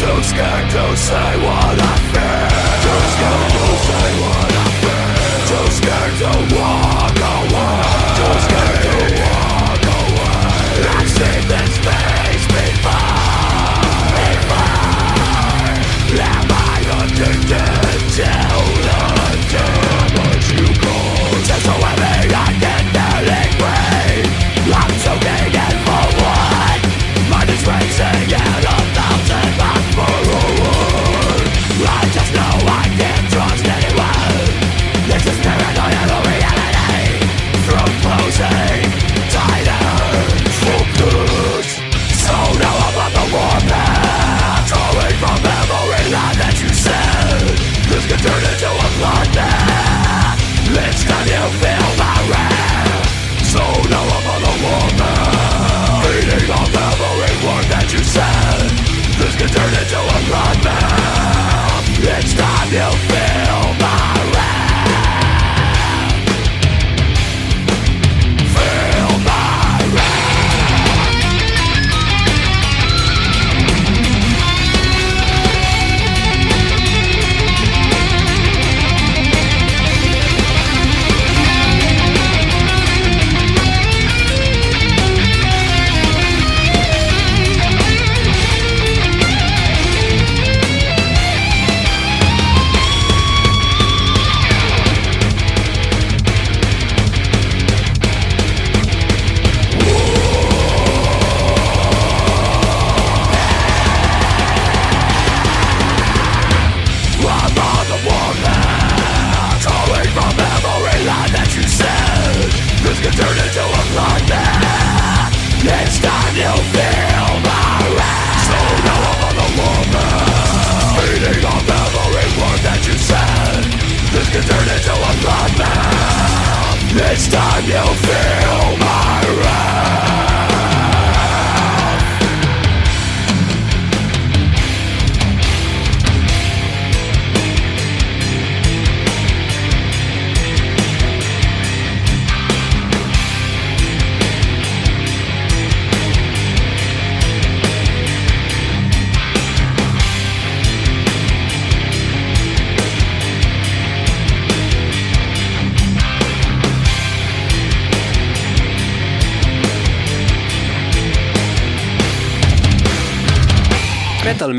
Too scared to say what I feel Too scared to say what I feel Too scared to walk away Too scared to walk away I've seen this pain. turn into a bloodbath It's time you feel the wrath So now I'm on a woman Feeding off every word that you said This can turn into a bloodbath It's time you feel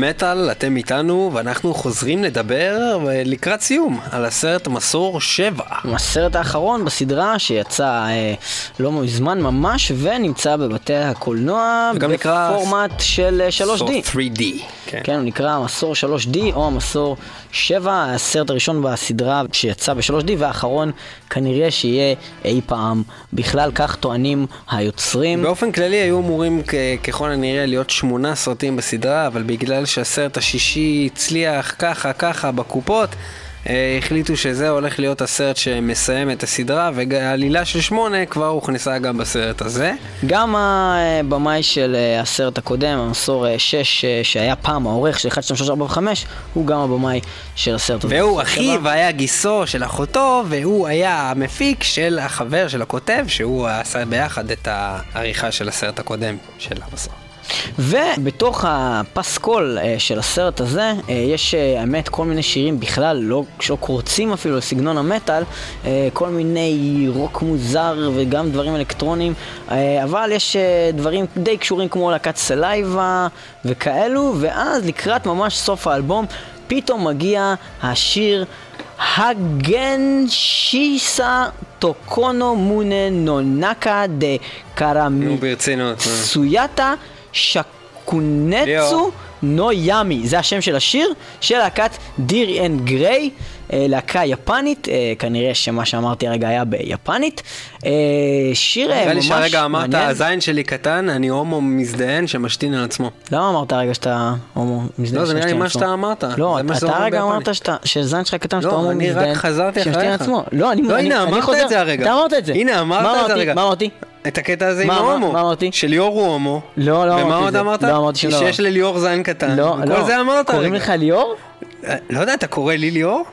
מטאל, אתם איתנו, ואנחנו חוזרים לדבר אה, לקראת סיום על הסרט מסור 7. הסרט האחרון בסדרה שיצא אה, לא מזמן ממש ונמצא בבתי הקולנוע נקרא בפורמט של אה, 3D. 3D. כן. כן, הוא נקרא המסור 3D או המסור 7, הסרט הראשון בסדרה שיצא ב-3D והאחרון כנראה שיהיה אי פעם. בכלל כך טוענים היוצרים. באופן כללי היו אמורים ככל הנראה להיות שמונה סרטים בסדרה, אבל בגלל שהסרט השישי הצליח ככה ככה בקופות, אה, החליטו שזה הולך להיות הסרט שמסיים את הסדרה, והעלילה של שמונה כבר הוכנסה גם בסרט הזה. גם הבמאי של אה, הסרט הקודם, המסור 6, שהיה פעם העורך של 1, 2, 3, 4 ו-5, הוא גם הבמאי של הסרט הזה. והוא? אחיו היה גיסו של אחותו, והוא היה המפיק של החבר של הכותב, שהוא עשה ביחד את העריכה של הסרט הקודם של המסור. ובתוך הפסקול אה, של הסרט הזה, אה, יש אה, האמת כל מיני שירים בכלל לא, שלא קורצים אפילו לסגנון המטאל, כל מיני רוק מוזר וגם דברים אלקטרוניים, אבל יש דברים די קשורים כמו להקת Saliva וכאלו, ואז לקראת ממש סוף האלבום, פתאום מגיע השיר 激しさと この胸の中で קרמי. סויאטה שקונצו. נו ימי, זה השם של השיר של להקת דיר אנד גריי, להקה יפנית, אה, כנראה שמה שאמרתי הרגע היה ביפנית. אה, שיר אה, נראה לי ממש שהרגע אמרת, מעניין. הזין שלי קטן, אני הומו מזדיין שמשתין על עצמו. למה אמרת הרגע שאתה הומו מזדיין? לא, זה נראה לי שמשתין מה עצמו? שאתה אמרת. לא, אתה הרגע. אמרת שזין שלך קטן שאתה לא, הומו אני רק מזדיין. חזרתי שמשתין אחריך. עצמו. לא, לא, הנה, אמרת. את זה הרגע. אתה אמרת את זה. הנה, אמרת את זה? הרגע. מה אמרתי? את הקטע הזה עם ההומו. מה אמרתי? שליאור הוא הומו. לא, לא אמרתי ומה את עוד זה. אמרת? לא אמרתי דבר. שיש לליאור זין קטן. לא, כל לא. זה אמרת קוראים. לך ליאור? אה, לא יודע, אתה קורא לי ליאור?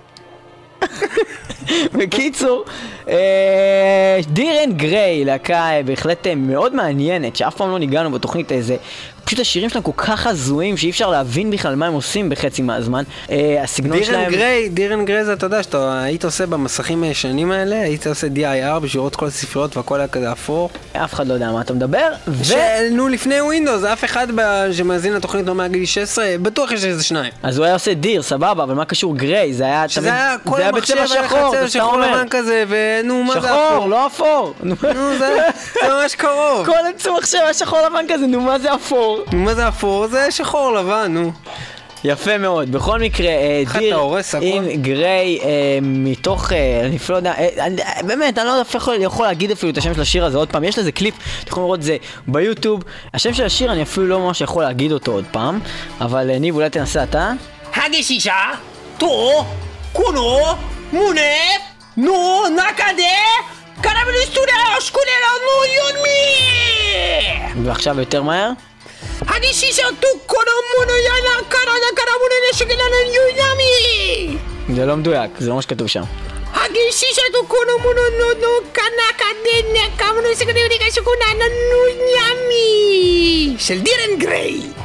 בקיצור, אה, דירן גריי, להקה אה, בהחלט אה, מאוד מעניינת, שאף פעם לא ניגענו בתוכנית איזה... פשוט השירים שלהם כל כך הזויים שאי אפשר להבין בכלל מה הם עושים בחצי מהזמן. אה, הסגנון דירן שלהם... גריי, דירן גריי זה אתה יודע שאתה היית עושה במסכים הישנים האלה, היית עושה DIR בשביל לראות כל הספריות והכל היה כזה אפור. אף אחד לא יודע מה אתה מדבר. ו... ש... נו, לפני ווינדוס, אף אחד ב... שמאזין לתוכנית לא מהגיל 16, בטוח יש איזה שניים. אז הוא היה עושה דיר, סבבה, אבל מה קשור גריי? זה היה שזה תמיד... היה כל זה המחשב היה שחור, זה שחור. לבן כזה, ונו, מה זה שחור, אפור? לא אפור. נו, זה זה ממש קרוב. כל אמצע מחשב היה שחור לבן כזה, נו מה זה אפור? אפור? מה זה אפור? זה שחור לבן, נו. יפה מאוד. בכל מקרה, אה, דיר עם גריי, אה, מתוך, אה, אני אפילו לא יודע, באמת, אני לא אפילו יכול להגיד אפילו את השם של השיר הזה עוד פעם. יש לזה קליפ, אתם יכולים לראות את זה ביוטיוב. השם של השיר, אני אפילו לא ממש יכול להגיד אותו עוד פעם, אבל ניב, אולי תנסה אתה. הגשישה, טו, קונו, מונה, נו, נקדה, קרבליסטוריה, שקולה לנו יונמי! ועכשיו יותר מהר. 話をとこのものやなからだから俺の主義なのにゆなみでらんどやくずらんしかとしゃん Agishisha tu kono muno no no kana kadenya kamu nusi kene uri kasih kunana nunyami. Sheldiran Grey.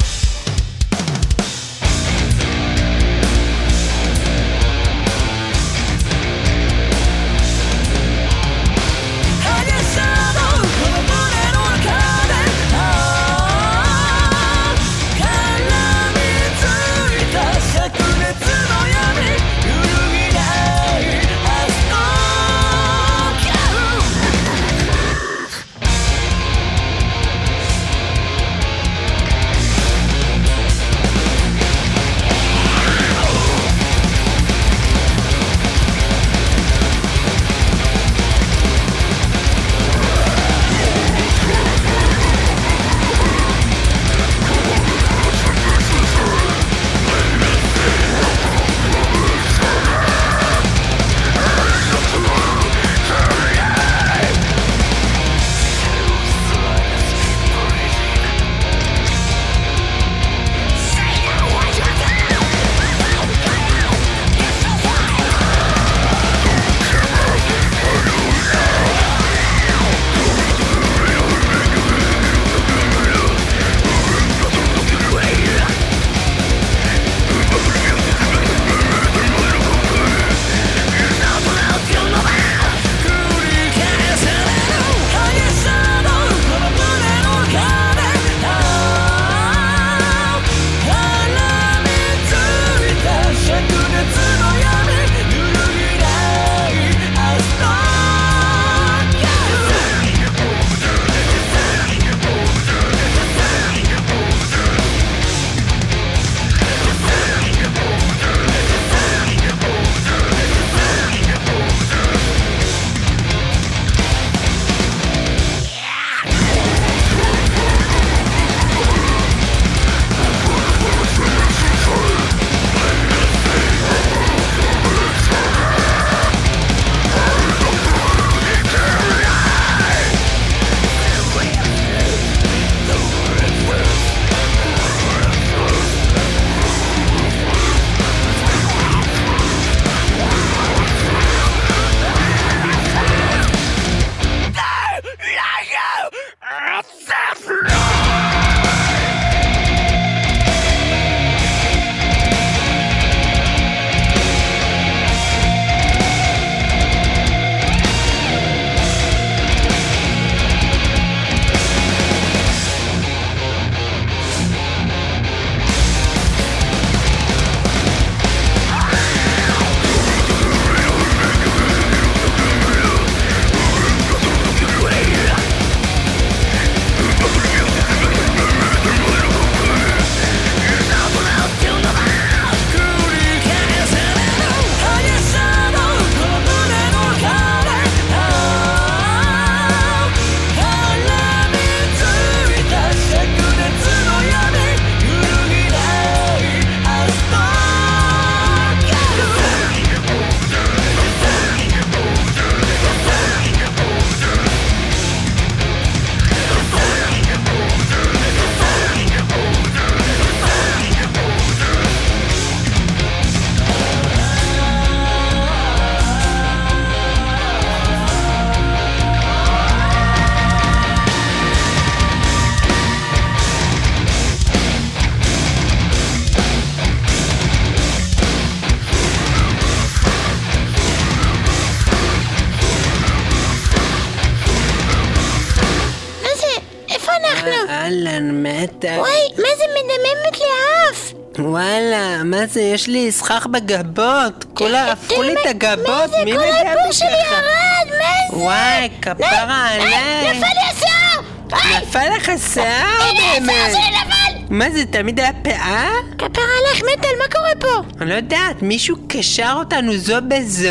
יש לי סכך בגבות. כולה הפכו לי את מה הגבות, זה? מי כל מדבר הבור שלי ככה? ירד, מה זה? וואי, כפרה אה, עליי. נפל לי השיער! נפל לך שיער הנה השיער באמת. שלי נפל! מה זה, תמיד היה פאה? כפרה עליך, מטל, מה קורה פה? אני לא יודעת, מישהו קשר אותנו זו בזו,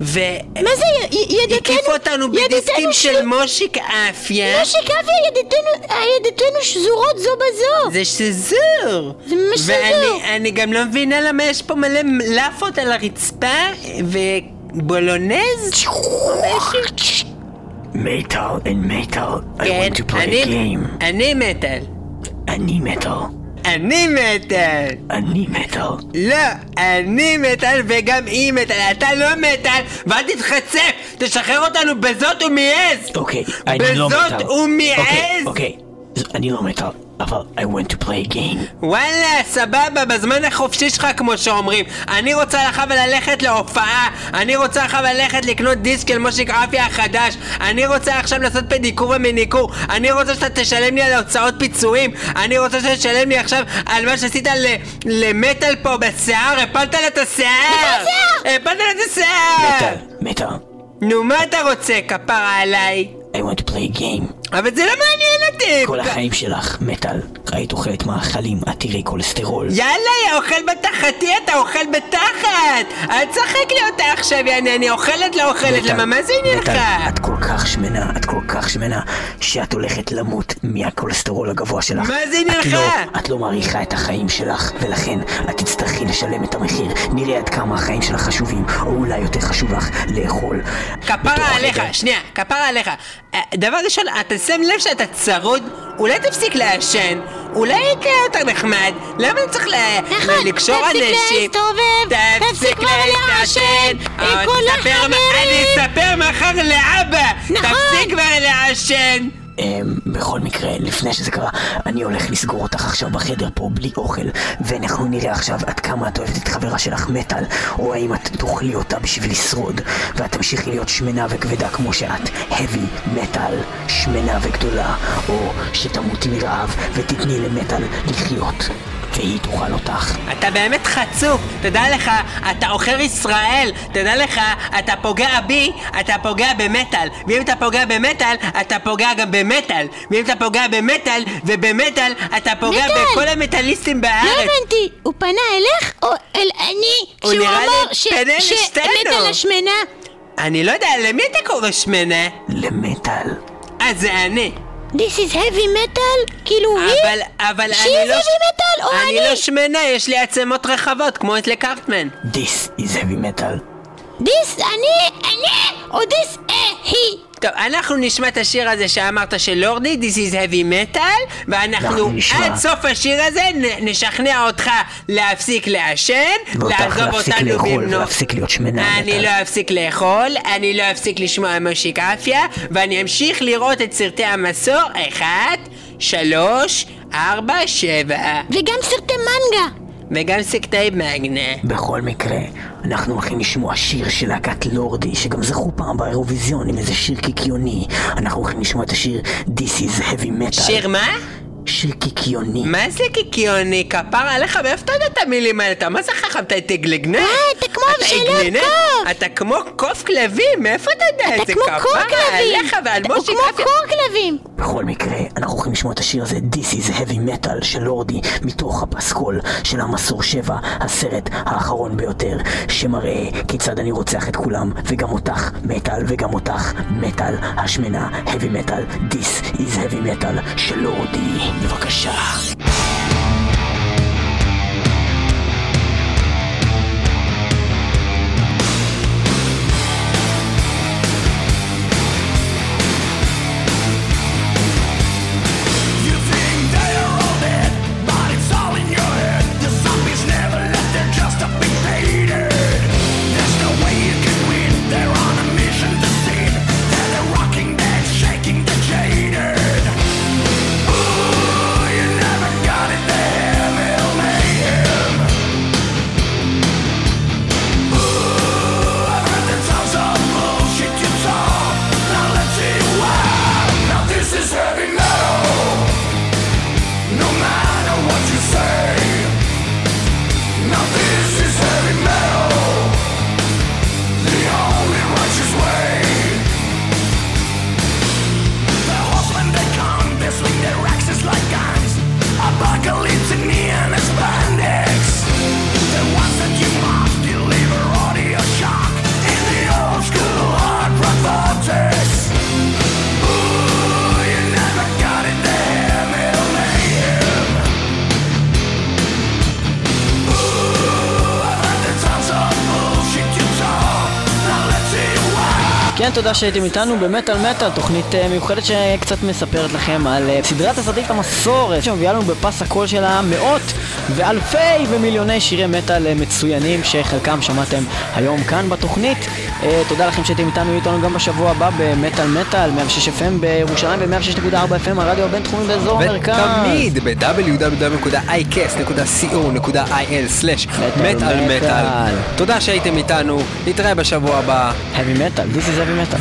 ו... מה זה, י- י- ידתנו? הקיף אותנו בדיסקים של מושיק אפיה. קווי, ידתנו, ידתנו שזורות זו בזו! זה שזור. זה ממש שזור. ואני אני גם לא מבינה למה יש פה מלא לאפות על הרצפה, ובולונז? Metal and metal. I כן, want to play a אני, game. אני מטאל. אני מטאל! אני מטאל. לא, אני מטאל וגם היא מטאל, אתה לא מטאל, ואל תתחצף! תשחרר אותנו בזאת ומעז! אוקיי, אני לא מטאל. בזאת ומעז! אוקיי, אוקיי. אני לא מטאל, אבל I went to play a game. וואלה, סבבה, בזמן החופשי שלך כמו שאומרים. אני רוצה לך וללכת להופעה. אני רוצה לך ללכת לקנות דיסק של מושיק רפי החדש. אני רוצה עכשיו לעשות פדיקור ומניקור. אני רוצה שאתה תשלם לי על הוצאות פיצויים. אני רוצה שתשלם לי עכשיו על מה שעשית למטאל פה בשיער. הפלת לה את השיער! הפלת לה את השיער! מטאל, מטאל. נו, מה אתה רוצה, כפרה עליי? I want to play a game. אבל זה לא מעניין אותי! כל החיים שלך, מטאל. היית אוכלת מאכלים עתירי כולסטרול. יאללה, יא אוכל בתחתי, אתה אוכל בתחת! אל תשחק לי אותה עכשיו, יעני, אני אוכלת לא אוכלת, למה מה זה עניינך? מטאל, את כל כך שמנה, את כל כך שמנה, שאת הולכת למות מהכולסטרול הגבוה שלך. מה זה עניינך? את לא, את לא מעריכה את החיים שלך, ולכן את תצטרכי לשלם את המחיר. נראה עד כמה החיים שלך חשובים, או אולי יותר חשוב לך לאכול. כפרה עליך. שנייה, כפרה עליך. אה, דבר ראשון, אתה שם לב שאתה צרוד? אולי תפסיק לעשן? אולי תהיה יותר נחמד? למה אתה צריך נכון, לקשור תפסיק אנשים? להסתובב, תפסיק כבר לעשן, אה, עם כל החברים. אני אספר מחר לאבא! נכון. תפסיק כבר לעשן! אמ, בכל מקרה, לפני שזה קרה, אני הולך לסגור אותך עכשיו בחדר פה בלי אוכל, ואנחנו נראה עכשיו עד כמה את אוהבת את חברה שלך מטאל, או האם את תאכלי אותה בשביל לשרוד, ואת תמשיכי להיות שמנה וכבדה כמו שאת, heavy מטאל, שמנה וגדולה, או שתמותי מרעב ותתני למטאל לחיות, והיא תאכל אותך. אתה באמת חצוף, תדע לך, אתה עוכר ישראל, תדע לך, אתה פוגע בי, אתה פוגע במטאל, ואם אתה פוגע במטאל, אתה פוגע גם במטאל, ואם אתה פוגע במטאל ובמטאל, אתה פוגע מטאל! בכל המטאליסטים לא בארץ. הבנתי, הוא פנה אליך או אל אני? הוא כשהוא נראה לי אמר ש- פנה לשתינו. שמת על השמנה? אני לא יודע, למי אתה קורא שמנה? למטאל. אה, זה אני. This is heavy metal? כאילו היא? אבל, אבל אני לא... heavy metal או אני אני? לא שמנה, יש לי עצמות רחבות, כמו את לקרטמן. This is heavy metal. This אני? אני? או this אה, היא? טוב, אנחנו נשמע את השיר הזה שאמרת של לורדי, This is heavy metal, ואנחנו. עד סוף השיר הזה נ- נשכנע אותך להפסיק לעשן, לעזוב להפסיק אותנו לאכול במנוע. ולהפסיק להיות שמנה. אני. לא אפסיק לאכול, אני לא אפסיק לשמוע מושיק אפיה, ואני אמשיך לראות את סרטי המסור, אחת, שלוש, ארבע, שבע, וגם סרטי מנגה. וגם סקטי מגנה. בכל מקרה, אנחנו הולכים לשמוע שיר של להקת לורדי, שגם זכו פעם באירוויזיון עם איזה שיר קיקיוני. אנחנו הולכים לשמוע את השיר This is Heavy Metal. שיר מה? שיר קיקיוני. מה זה קיקיוני? כפר עליך, מאיפה אתה יודע את המילים האלה? אתה מה זה חכם? אתה תגלגנט? אה, אתה כמו אבשלום? קוף. אתה כמו קוף כלבים, מאיפה אתה יודע את אתה זה? כמו קור כפרה כלבים. עליך ועל אתה מושיק כמו אפיה. קור כלבים. בכל מקרה, אנחנו הולכים לשמוע את השיר הזה This is Heavy Metal של לורדי, מתוך הפסקול של המסור 7, הסרט האחרון ביותר, שמראה כיצד אני רוצח את כולם, וגם אותך, מטאל, וגם אותך, מטאל, השמנה, Heavy Metal, This is Heavy Metal של לורדי. בבקשה. תודה שהייתם איתנו במטאל מטאל, תוכנית אה, מיוחדת שקצת מספרת לכם על אה, סדרת הסרטית המסורת, שמביאה לנו בפס הקול שלה מאות ואלפי ומיליוני שירי מטאל אה, מצוינים, שחלקם שמעתם היום כאן בתוכנית. אה, תודה לכם שהייתם איתנו, יהיו איתנו גם בשבוע הבא במטאל מטאל, 106 FM בירושלים ו-106.4 FM, הרדיו הבינתחומי באזור המרכז. ותמיד ב-www.icast.co.il/מטאל מטאל. תודה שהייתם איתנו, נתראה בשבוע הבא. heavy metal, this is heavy metal.